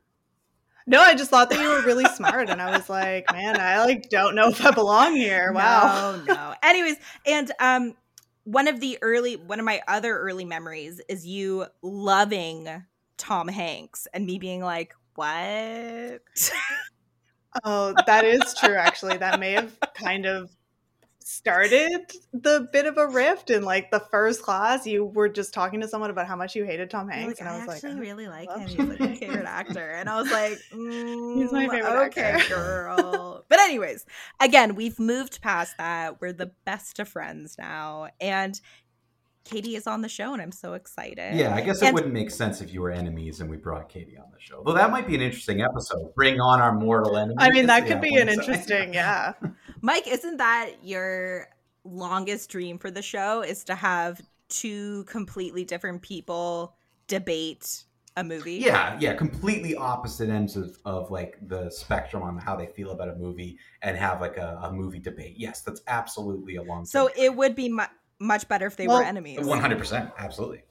no i just thought that you were really smart and i was like man i like don't know if i belong here wow No, no. Anyways, and um one of the early one of my other early memories is you loving Tom Hanks and me being like, "What?" oh that is true actually that may have kind of started the bit of a rift in like the first class you were just talking to someone about how much you hated tom hanks like, and i I was like I "Oh, really like him. He's like my favorite actor, and I was like, He's my "Mm, favorite okay, actor." girl. but anyways, again, we've moved past that. We're the best of friends now, and Katie is on the show, and I'm so excited. Yeah, I guess it And- wouldn't make sense if you were enemies and we brought Katie on the show. Though that might be an interesting episode. Bring on our mortal enemies. i mean that Yeah, could be an interesting yeah Mike, isn't that your longest dream for the show? Is to have two completely different people debate a movie? Yeah, yeah, completely opposite ends of, of like the spectrum on how they feel about a movie and have like a, a movie debate. Yes, that's absolutely a long So it would be mu- much better if they Well, were enemies. one hundred percent, absolutely.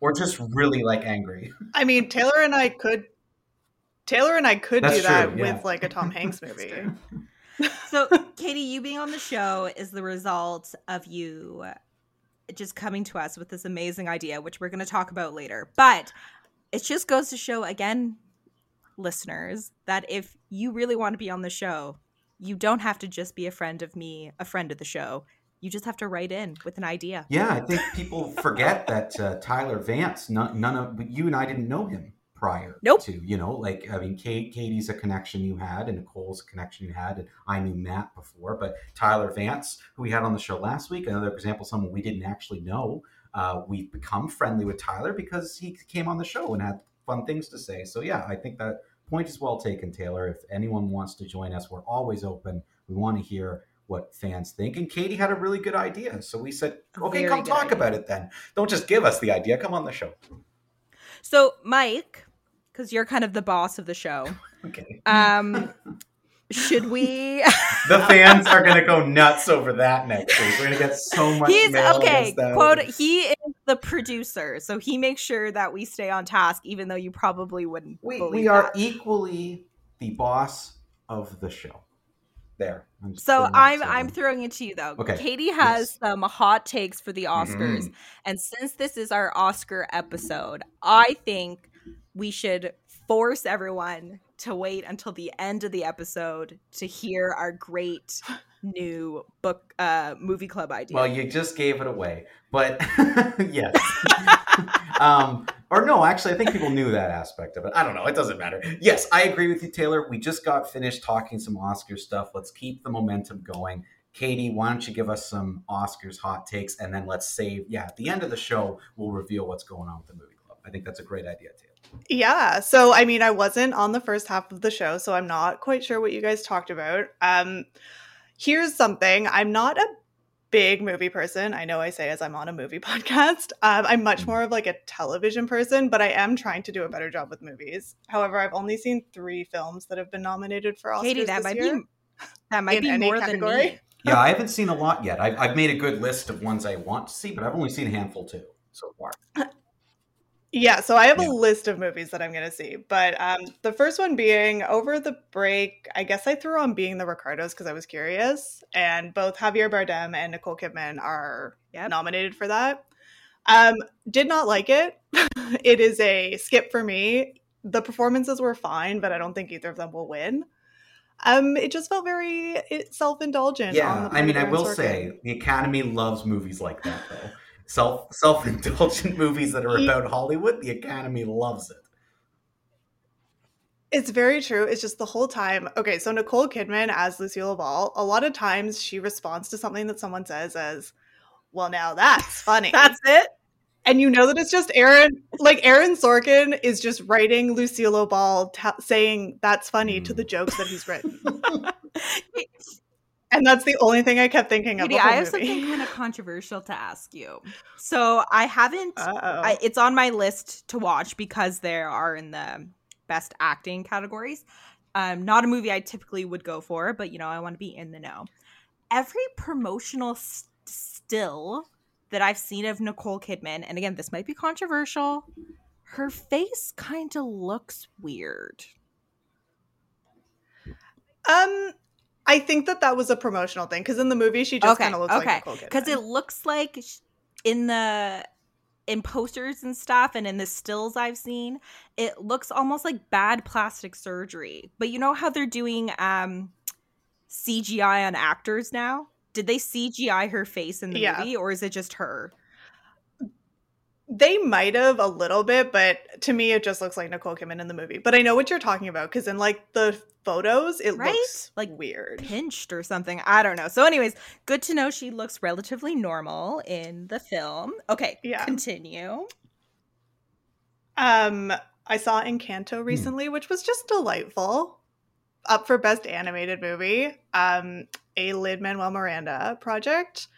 Or just really like angry. I mean, Taylor and I could Taylor and I could That's do that true, yeah. with like a Tom Hanks That's movie. So, Katie, you being on the show is the result of you just coming to us with this amazing idea, which we're going to talk about later. But it just goes to show again, listeners, that if you really want to be on the show, you don't have to just be a friend of me, a friend of the show. You just have to write in with an idea. Yeah, I think people forget that uh, Tyler Vance. None, none of you and I didn't know him prior Nope. to you know like I mean Kate, Katie's a connection you had and Nicole's a connection you had and I knew Matt before but Tyler Vance who we had on the show last week another example someone we didn't actually know uh, we've become friendly with Tyler because he came on the show and had fun things to say. So yeah I think that point is well taken Taylor. If anyone wants to join us we're always open. We want to hear what fans think. And Katie had a really good idea. So we said okay Very come talk idea. about it then. Don't just give us the idea. Come on the show. So, Mike, because you're kind of the boss of the show, okay um, should we? The fans are going to go nuts over that next week. We're going to get so much He's mail okay. Quote. He is the producer, so he makes sure that we stay on task, even though you probably wouldn't. We, believe we are that. equally the boss of the show. There. I'm So I'm so I'm throwing it to you though. Okay, Katie has yes. some hot takes for the Oscars, Mhm. and since this is our Oscar episode, I think we should force everyone to wait until the end of the episode to hear our great new book uh movie club idea. Well, you just gave it away, but yes. um, or no, actually, I think people knew that aspect of it. I don't know. It doesn't matter. Yes, I agree with you, Taylor. We just got finished talking some Oscar stuff. Let's keep the momentum going. Katie, why don't you give us some Oscars hot takes, and then let's save. Yeah, at the end of the show, we'll reveal what's going on with the movie club. I think that's a great idea, Taylor. Yeah. So, I mean, I wasn't on the first half of the show, so I'm not quite sure what you guys talked about. Um, here's something I'm not a big movie person. I know I say as I'm on a movie podcast. Um, I'm much more of like a television person, but I am trying to do a better job with movies. However, I've only seen three films that have been nominated for Oscars Katie, that this might year. be that might In be any more than category? me. Yeah, I haven't seen a lot yet. I've, I've made a good list of ones I want to see, but I've only seen a handful too so far. Yeah, so I have Yeah. a list of movies that I'm going to see. But um, the first one being over the break, I guess I threw on Being the Ricardos because I was curious. And both Javier Bardem and Nicole Kidman are Yep. nominated for that. Um, did not like it. it is a skip for me. The performances were fine, but I don't think either of them will win. Um, it just felt very self indulgent. on Yeah, I mean, I will Sorkin. say the Academy loves movies like that, though. Self self indulgent movies that are Ye- about Hollywood, the Academy loves it. It's very true. It's just the whole time. Okay, so Nicole Kidman as Lucille Ball, a lot of times she responds to something that someone says as, "Well, now that's funny." That's it. and you know that it's just Aaron, like Aaron Sorkin is just writing Lucille Ball ta saying that's funny to Mm. the jokes that he's written, and that's the only thing I kept thinking of. Katie, the I have movie. something kind of controversial to ask you. So I haven't. I, it's on my list to watch because there are in the best acting categories. Um, not a movie I typically would go for, but you know I want to be in the know. Every promotional s- still that I've seen of Nicole Kidman, and again, this might be controversial. Her face kind of looks weird. um, I think that that was a promotional thing because in the movie she just Okay, kind of looks okay. like Nicole Kidman. because it looks like in the in posters and stuff and in the stills i've seen it looks almost like bad plastic surgery but you know how they're doing um cgi on actors now did they cgi her face in the Yeah. movie or is it just her They might have a little bit, but to me, it just looks like Nicole Kidman in the movie. But I know what you're talking about because in like the photos, it Right? looks Like, weird. pinched or something i don't know so anyways good to know she looks relatively normal in the film okay Yeah. continue Um, I saw Hmm. Encanto recently, which was just delightful. Up for best animated movie. Um, a Lin Manuel Miranda project.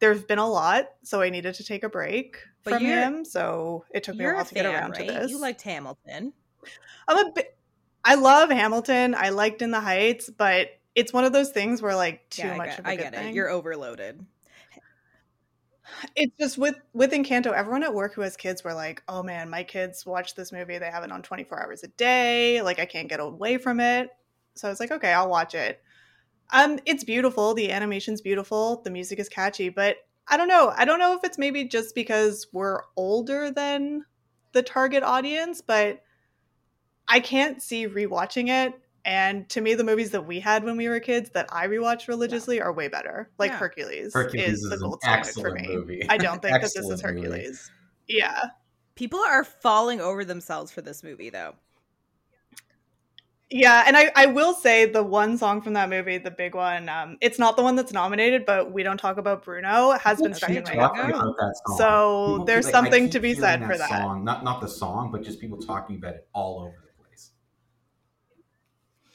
There's been a lot, so I needed to take a break But from him. So it took me a while a to get around right to this. you liked hamilton I'm a bit. I love Hamilton. I liked In the Heights, but it's one of those things where like too yeah, much get, of a I good get thing. it you're overloaded it's just with with Encanto, everyone at work who has kids were like, "Oh man, my kids watch this movie. They have it on 24 hours a day. Like I can't get away from it." So I was like, "Okay, I'll watch it." Um it's beautiful. The animation's beautiful. The music is catchy, but I don't know. I don't know if it's maybe just because we're older than the target audience, but I can't see rewatching it. And to me, the movies that we had when we were kids that I rewatch religiously are way better. Like Yeah. Hercules, Hercules is is the gold standard for me. movie. I don't think that this is Excellent movie. Hercules. Yeah. People are falling over themselves for this movie, though. Yeah, and I, I will say the one song from that movie, the big one, um, it's not the one that's nominated, but We Don't Talk About Bruno has been stuck in my head. about that song. So People there's like, something to be hearing said for that. Song. Not not the song, but just people talking about it all over the place.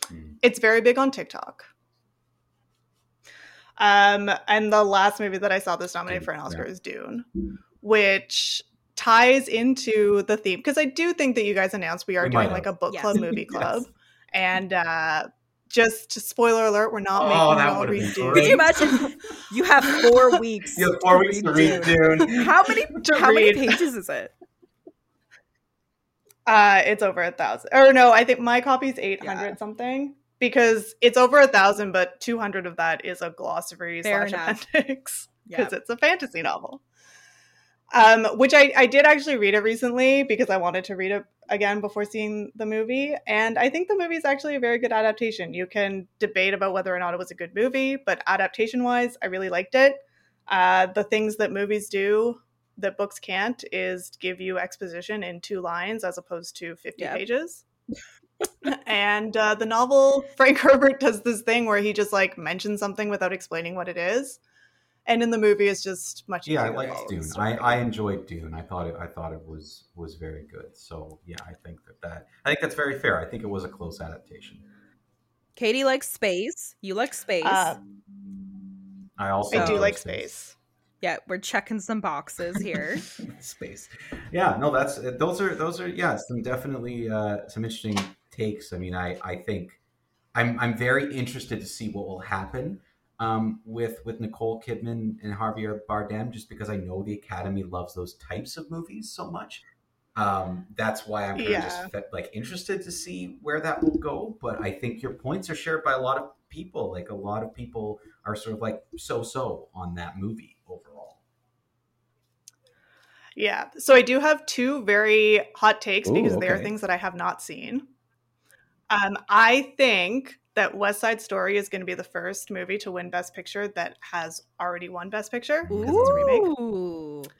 Hmm. It's very big on TikTok. Um, and the last movie that I saw this nominated for an Oscar Yeah. is Dune, which ties into the theme because I do think that you guys announced we are We doing like a book Yes. club, movie Yes. Club, and uh, just spoiler alert, we're not Oh, making that you all would've read been Dune. Could you imagine? You have four weeks. You have four weeks to read Dune. How many? To how many pages is it? Uh, it's over a thousand. Or no, I think my copy's eight hundred Yeah. something because it's over a thousand, but two hundred of that is a glossary Fair slash enough. appendix Yeah. because it's a fantasy novel. Um, which I, I did actually read it recently because I wanted to read it again before seeing the movie. And I think the movie is actually a very good adaptation. You can debate about whether or not it was a good movie, but adaptation wise, I really liked it. Uh, the things that movies do that books can't is give you exposition in two lines as opposed to 50 Yep. pages. and uh, the novel, Frank Herbert does this thing where he just like mentions something without explaining what it is. And in the movie, it's just much Yeah, I easier to liked Dune. story. I, I enjoyed Dune. I thought it. I thought it was was very good. So yeah, I think that that I think that's very fair. I think it was a close adaptation. Katie likes space. You like space. Uh, I also I do enjoyed like space. yeah, we're checking some boxes here. space. Yeah, no, that's those are those are yeah, some definitely uh, some interesting takes. I mean, I I think I'm I'm very interested to see what will happen um, with with Nicole Kidman and Javier Bardem, just because I know the Academy loves those types of movies so much. Um, that's why I'm kind of Yeah. just like interested to see where that will go. But I think your points are shared by a lot of people. Like a lot of people are sort of like so so on that movie overall. Yeah. So I do have two very hot takes Ooh, because they are things that I have not seen. Um, I think that West Side Story is going to be the first movie to win Best Picture that has already won Best Picture because it's a remake.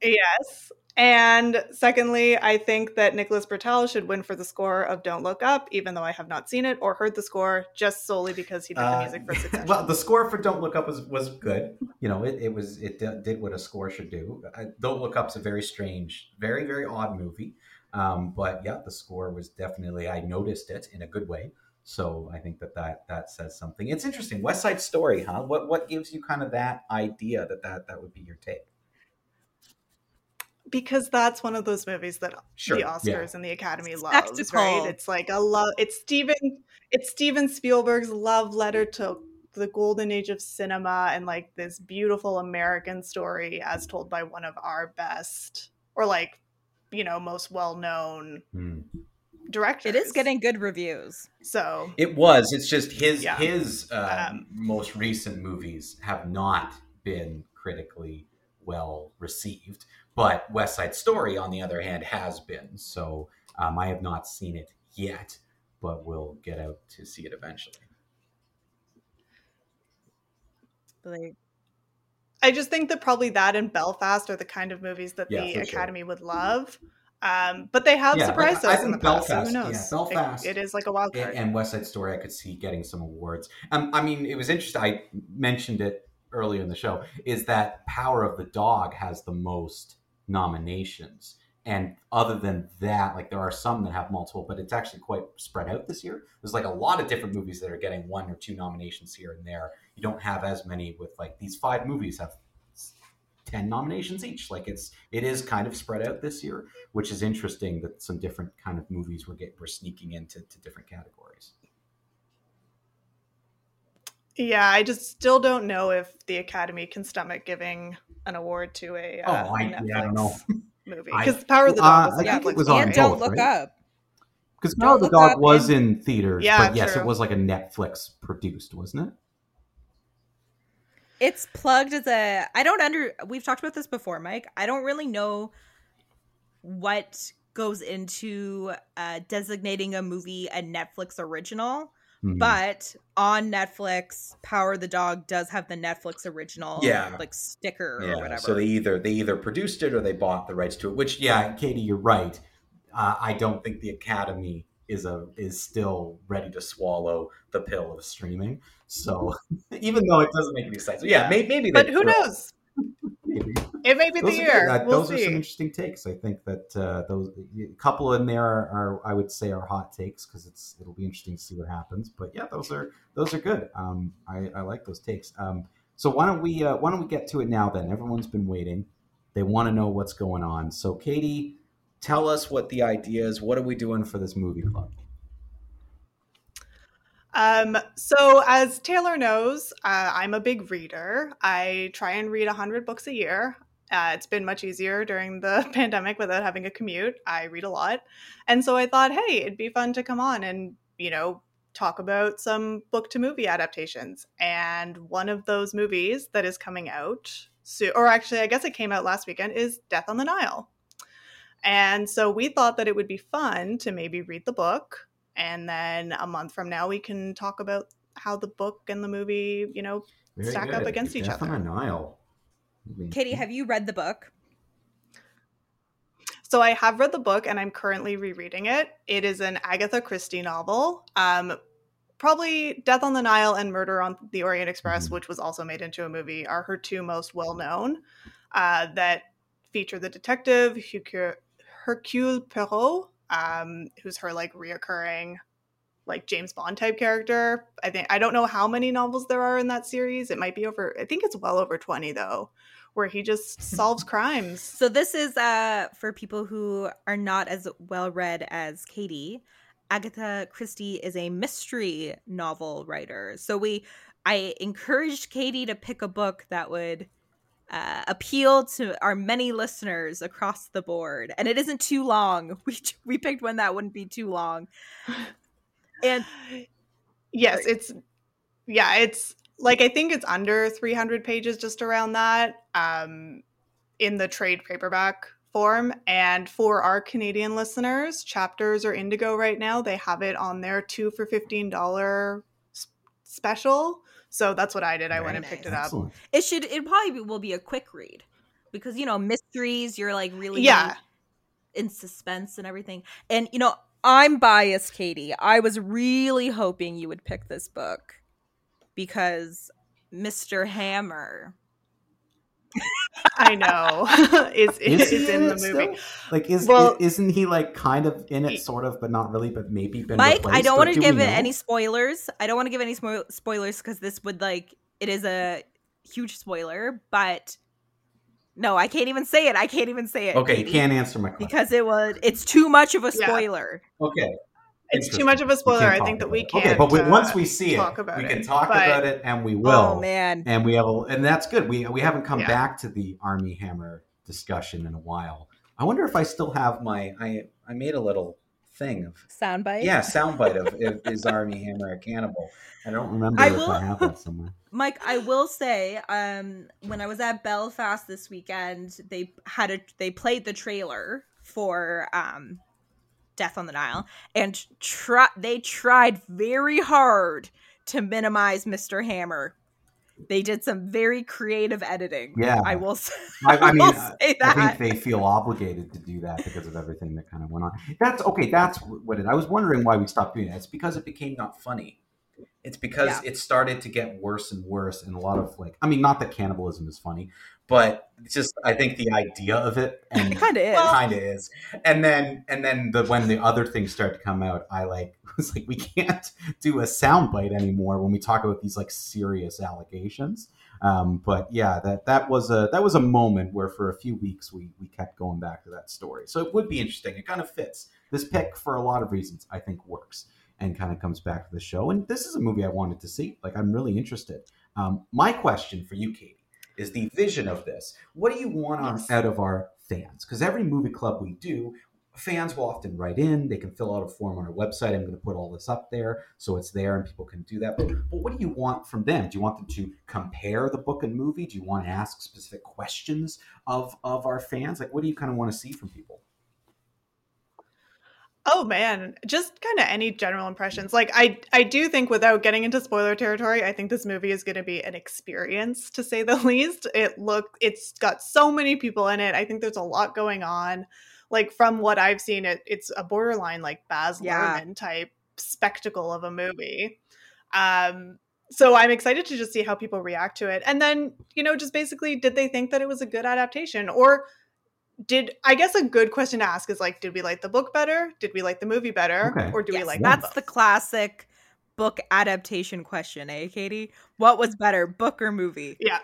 Yes. And secondly, I think that Nicholas Britell should win for the score of Don't Look Up, even though I have not seen it or heard the score, just solely because he did the Uh, music for Succession. well, the score for "Don't Look Up" was was good. You know, it, it was it did did what a score should do. I, "Don't Look Up's a very strange, very very odd movie. Um, but yeah, the score was definitely I noticed it in a good way. So I think that that that says something. It's interesting. West Side Story, huh? What what gives you kind of that idea that that that would be your take? because that's one of those movies that Sure, the yeah. Oscars and the Academy loves, Spectacle. right? It's like a love. It's Steven. It's Steven Spielberg's love letter to the golden age of cinema and like this beautiful American story as told by one of our best or like you know most well known Hmm. Directors. It is getting good reviews. so. It was. It's just his Yeah. his uh, Um, most recent movies have not been critically well received, but West Side Story, on the other hand, has been. So um, I have not seen it yet, but we'll get out to see it eventually. Like, I just think that probably that and Belfast are the kind of movies that Yeah, the for sure. Academy would love. Um, but they have Yeah, surprised us in the think past, so who Belfast- knows? yeah, It- Belfast it is like a wild card. And, and West Side Story, I could see getting some awards. Um, I mean, it was interesting. I mentioned it earlier in the show. Is that Power of the Dog has the most nominations, and other than that, like there are some that have multiple, but it's actually quite spread out this year. There's like a lot of different movies that are getting one or two nominations here and there. You don't have as many with like these five movies have. 10 nominations each like it's it is kind of spread out this year which is interesting that some different kind of movies were get were sneaking into to different categories Yeah, I just still don't know if the Academy can stomach giving an award to a uh, Oh, I- Netflix yeah, I don't know. movie because Power of the Uh, Dog was I a think it was on and don't both, look right? up. because Power of the Dog was in theaters Yeah, but yes it was like a Netflix produced wasn't it It's plugged as a. I don't under. We've talked about this before, Mike. I don't really know what goes into uh, designating a movie a Netflix original. Hmm. But on Netflix, Power of the Dog does have the Netflix original, Yeah. like sticker or whatever. so they either they either produced it or they bought the rights to it which yeah Katie you're right uh, I don't think the Academy is a is still ready to swallow the pill of streaming so even though it doesn't make any sense yeah, may, maybe But they who knows? maybe. It may be the those are, year. Uh, we'll those are some interesting takes. I think that uh, those a couple in there are, are I would say are hot takes because it's it'll be interesting to see what happens. But yeah, those are those are good. Um, I, I like those takes. Um, so why don't we uh, why don't we get to it now? Then everyone's been waiting. They want to know what's going on. So Katie, tell us what the idea is. What are we doing for this movie club? Um, so as Taylor knows, uh, I'm a big reader. I try and read 100 books a year. Uh, it's been much easier during the pandemic without having a commute. I read a lot. And so I thought, hey, it'd be fun to come on and, you know, talk about some book to movie adaptations. And one of those movies that is coming out, so, or actually, I guess it came out last weekend, is Death on the Nile. And so we thought that it would be fun to maybe read the book. And then a month from now, we can talk about how the book and the movie, you know, Very stack good. up against each Death other. on the Nile. I mean, Katie, have you read the book? So I have read the book and I'm currently rereading it. It is an Agatha Christie novel. Um, probably Death on the Nile and Murder on the Orient Express, Mhm. which was also made into a movie, are her two most well known. Uh, that feature the detective Hercule, Hercule Poirot, um, who's her like reoccurring like James Bond type character. I think I don't know how many novels there are in that series. It might be over. I think it's well over twenty though, where he just solves crimes. So this is uh for people who are not as well read as Katie. Agatha Christie is a mystery novel writer. So we I encouraged Katie to pick a book that would uh, appeal to our many listeners across the board, and it isn't too long. We we picked one that wouldn't be too long, and yes Sorry. it's yeah it's like i think it's under 300 pages just around that um in the trade paperback form. And for our canadian listeners chapters are indigo right now. They have it on their two for 15 dollar special so that's what i did i Very went and picked nice. it up Excellent. it should it probably be- will be a quick read because you know mysteries you're like really yeah in suspense and everything. And you know, I'm biased, Katie. I was really hoping you would pick this book because Mr. Hammer. I know is, Is is, he in the movie still? Like, is Well- isn't he like kind of in it, sort of, but not really, but maybe been Mike, I don't want to do give it any spoilers. I don't want to give any spo- spoilers because this would like it is a huge spoiler, but no, I can't even say it. I can't even say it. Okay, you can't answer my question. because it was it's too much of a Yeah. spoiler. okay, it's too much of a spoiler i think that we can't Okay, but we, uh, once we see it, talk about we it, can talk but- about it, and we will. Oh man. and we have, a, and that's good. We we haven't come Yeah. back to the Armie Hammer discussion in a while. I wonder if I still have my. I I made a little thing of Soundbite. yeah soundbite of is, is Armie Hammer a cannibal? I don't remember I if will- I have that somewhere. Mike, I will say, um, when I was at Belfast this weekend, they had a they played the trailer for um, Death on the Nile, and try they tried very hard to minimize Mr. Hammer. They did some very creative editing. Yeah. I will. Say, I, I mean, uh, say I think they feel obligated to do that because of everything that kind of went on. That's okay. That's what it. I was wondering why we stopped doing it. It's because it became not funny. It's because Yeah. it started to get worse and worse, and a lot of like. I mean, not that cannibalism is funny, but it's just I think the idea of it and it kind of is. Kind of is. And then and then the when the other things start to come out, I like was like we can't do a soundbite anymore when we talk about these like serious allegations. Um, but yeah, that that was a that was a moment where for a few weeks we we kept going back to that story. So it would be interesting. It kind of fits. This pick for a lot of reasons I think works and kind of comes back to the show. And this is a movie I wanted to see. Like I'm really interested. Um, my question for you, Katie, is the vision of this. What do you want on, Yes. out of our fans? Because every movie club we do, fans will often write in. They can fill out a form on our website. I'm going to put all this up there so it's there and people can do that. But, but what do you want from them? Do you want them to compare the book and movie? Do you want to ask specific questions of of our fans? Like, what do you kind of want to see from people? Oh man, just kind of any general impressions. Like I I do think without getting into spoiler territory, I think this movie is going to be an experience to say the least. It look it's got so many people in it. I think there's a lot going on. Like from what I've seen it it's a borderline like Baz Yeah. Luhrmann type spectacle of a movie. Um so I'm excited to just see how people react to it. And then, you know, just basically did they think that it was a good adaptation or did I guess a good question to ask is like, did we like the book better? Did we like the movie better? Okay. Or do we like Yeah. them that's the classic book adaptation question, eh, Katie? What was better, book or movie? yeah,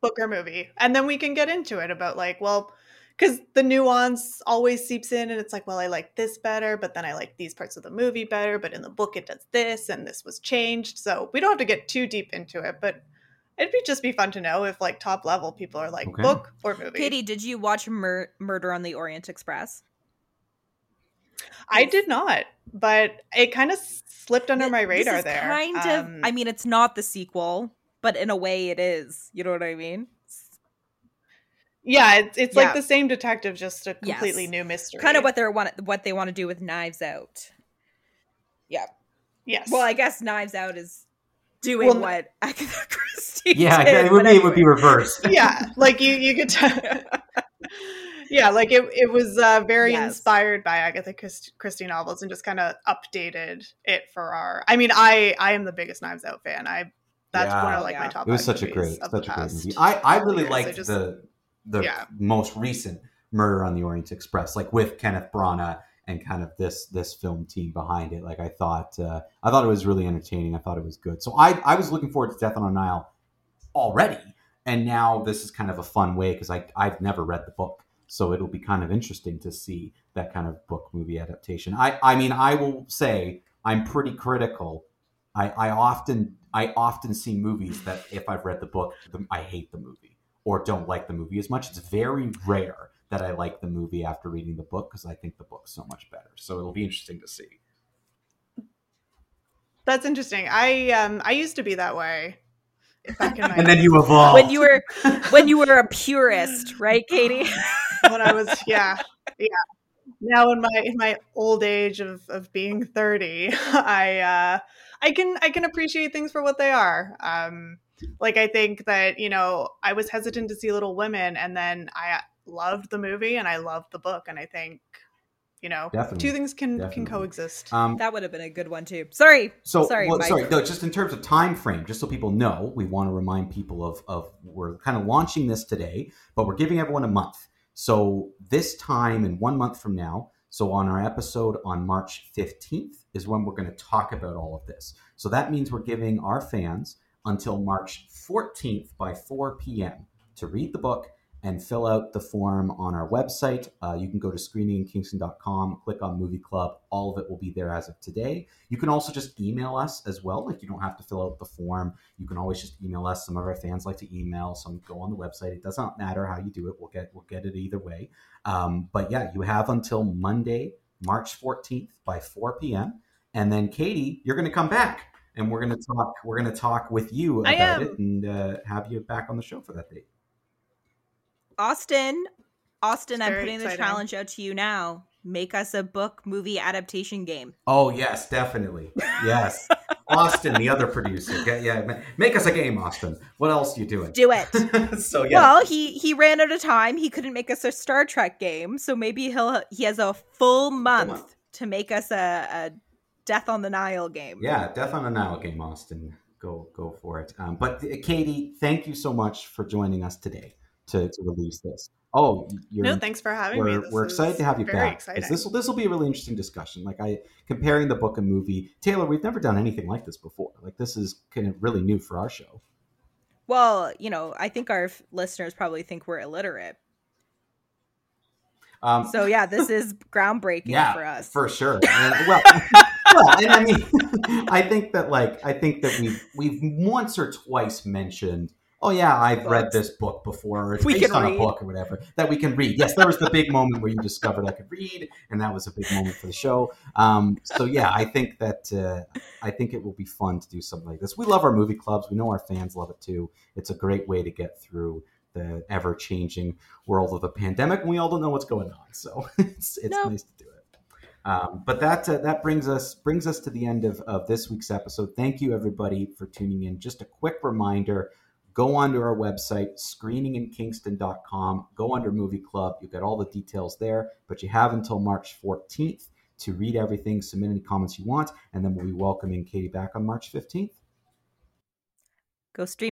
book or movie, and then we can get into it about like, well, because the nuance always seeps in and it's like well i like this better but then i like these parts of the movie better but in the book it does this and this was changed so we don't have to get too deep into it but it'd be just be fun to know if like top level people are like Okay. book or movie Katie, did you watch Mur- Murder on the Orient Express? i did not but it kind of slipped under Th- my this radar is there Kind of. Um, I mean, it's not the sequel, but in a way, it is. You know what I mean? yeah it's, it's Yeah. like the same detective just a Yes. completely new mystery Kind of what they're want what they want to do with Knives Out. Yeah. yes Well, I guess Knives Out is doing Well, what Agatha Christie Yeah, did. it would but be it would be reversed. yeah like you you could tell yeah like it, it was uh, very Yes. inspired by agatha christie novels and just kind of updated it for our i mean i i am the biggest knives out fan i that's one Yeah. of like my Yeah. top It was five such a great, such a great movie. I, I really years. I liked just- the the Yeah. most recent Murder on the Orient Express, like with Kenneth Branagh and kind of this this film team behind it. Like I thought, uh, I thought it was really entertaining. I thought it was good. So I I was looking forward to Death on a Nile already, and now this is kind of a fun way because I I've never read the book, so it'll be kind of interesting to see that kind of book movie adaptation. I I mean I will say I'm pretty critical. I I often I often see movies that if I've read the book, I hate the movie or don't like the movie as much. It's very rare that I like the movie after reading the book because I think the book's so much better. So it'll be interesting to see. that's interesting i um i used to be that way back in my And then you evolve. when you were when you were a purist, right, Katie? when I was yeah yeah. Now in my in my old age of of being thirty, I uh, I can I can appreciate things for what they are. Um, like I think that you know I was hesitant to see Little Women, and then I loved the movie and I loved the book, and I think you know Definitely. two things can Definitely. can coexist. um, That would have been a good one too. Sorry. So sorry, well, sorry. No, just in terms of time frame, just so people know, we want to remind people of of we're kind of launching this today, but we're giving everyone a month. So this time in one month from now, so on our episode on March fifteenth is when we're going to talk about all of this. So that means we're giving our fans until March fourteenth by four p.m. to read the book and fill out the form on our website. Uh, you can go to screeninginkingston.com, click on Movie Club. All of it will be there as of today. You can also just email us as well. Like you don't have to fill out the form. You can always just email us. Some of our fans like to email. Some go on the website. It does not matter how you do it. We'll get we'll get it either way. Um, but yeah, you have until Monday, March 14th by 4 p.m. And then Katie, you're going to come back and we're going to talk. We're going to talk with you about it and uh, have you back on the show for that date. Austin, Austin, It's I'm very putting the challenge out to you now. Make us a book movie adaptation game. Oh yes, definitely. Yes, Austin, the other producer. Get, yeah, make us a game, Austin. What else you doing? Do it. so yeah, Well, he he ran out of time. He couldn't make us a Star Trek game, so maybe he'll he has a full month, month. to make us a, a Death on the Nile game. yeah, Death on the Nile game, Austin. Go go for it. Um, but uh, Katie, thank you so much for joining us today to, to release this. Oh, you're no, thanks for having me. we're, This we're excited to have you back. Exciting. This will this will be a really interesting discussion. Like I comparing the book and movie. Taylor, we've never done anything like this before. Like this is kind of really new for our show. Well, you know, I think our f- listeners probably think we're illiterate. Um, So yeah, this is groundbreaking yeah, for us. for sure. And, well, well, and I mean, I think that like I think that we've we've once or twice mentioned. Oh yeah, I've read this book before. Or it's We based can on a book or whatever that we can read. Yes, there was the big moment where you discovered I could read, and that was a big moment for the show. Um, so yeah, I think that uh, I think it will be fun to do something like this. We love our movie clubs. We know our fans love it too. It's a great way to get through the ever changing world of the pandemic, and we all don't know what's going on. So it's it's No. nice to do it. Um, but that uh, that brings us brings us to the end of, of this week's episode. Thank you everybody for tuning in. Just a quick reminder: go onto our website screeninginkingston.com. Go under Movie Club. You get all the details there. But you have until March 14th to read everything, submit any comments you want, and then we'll be welcoming Katie back on March 15th. Go stream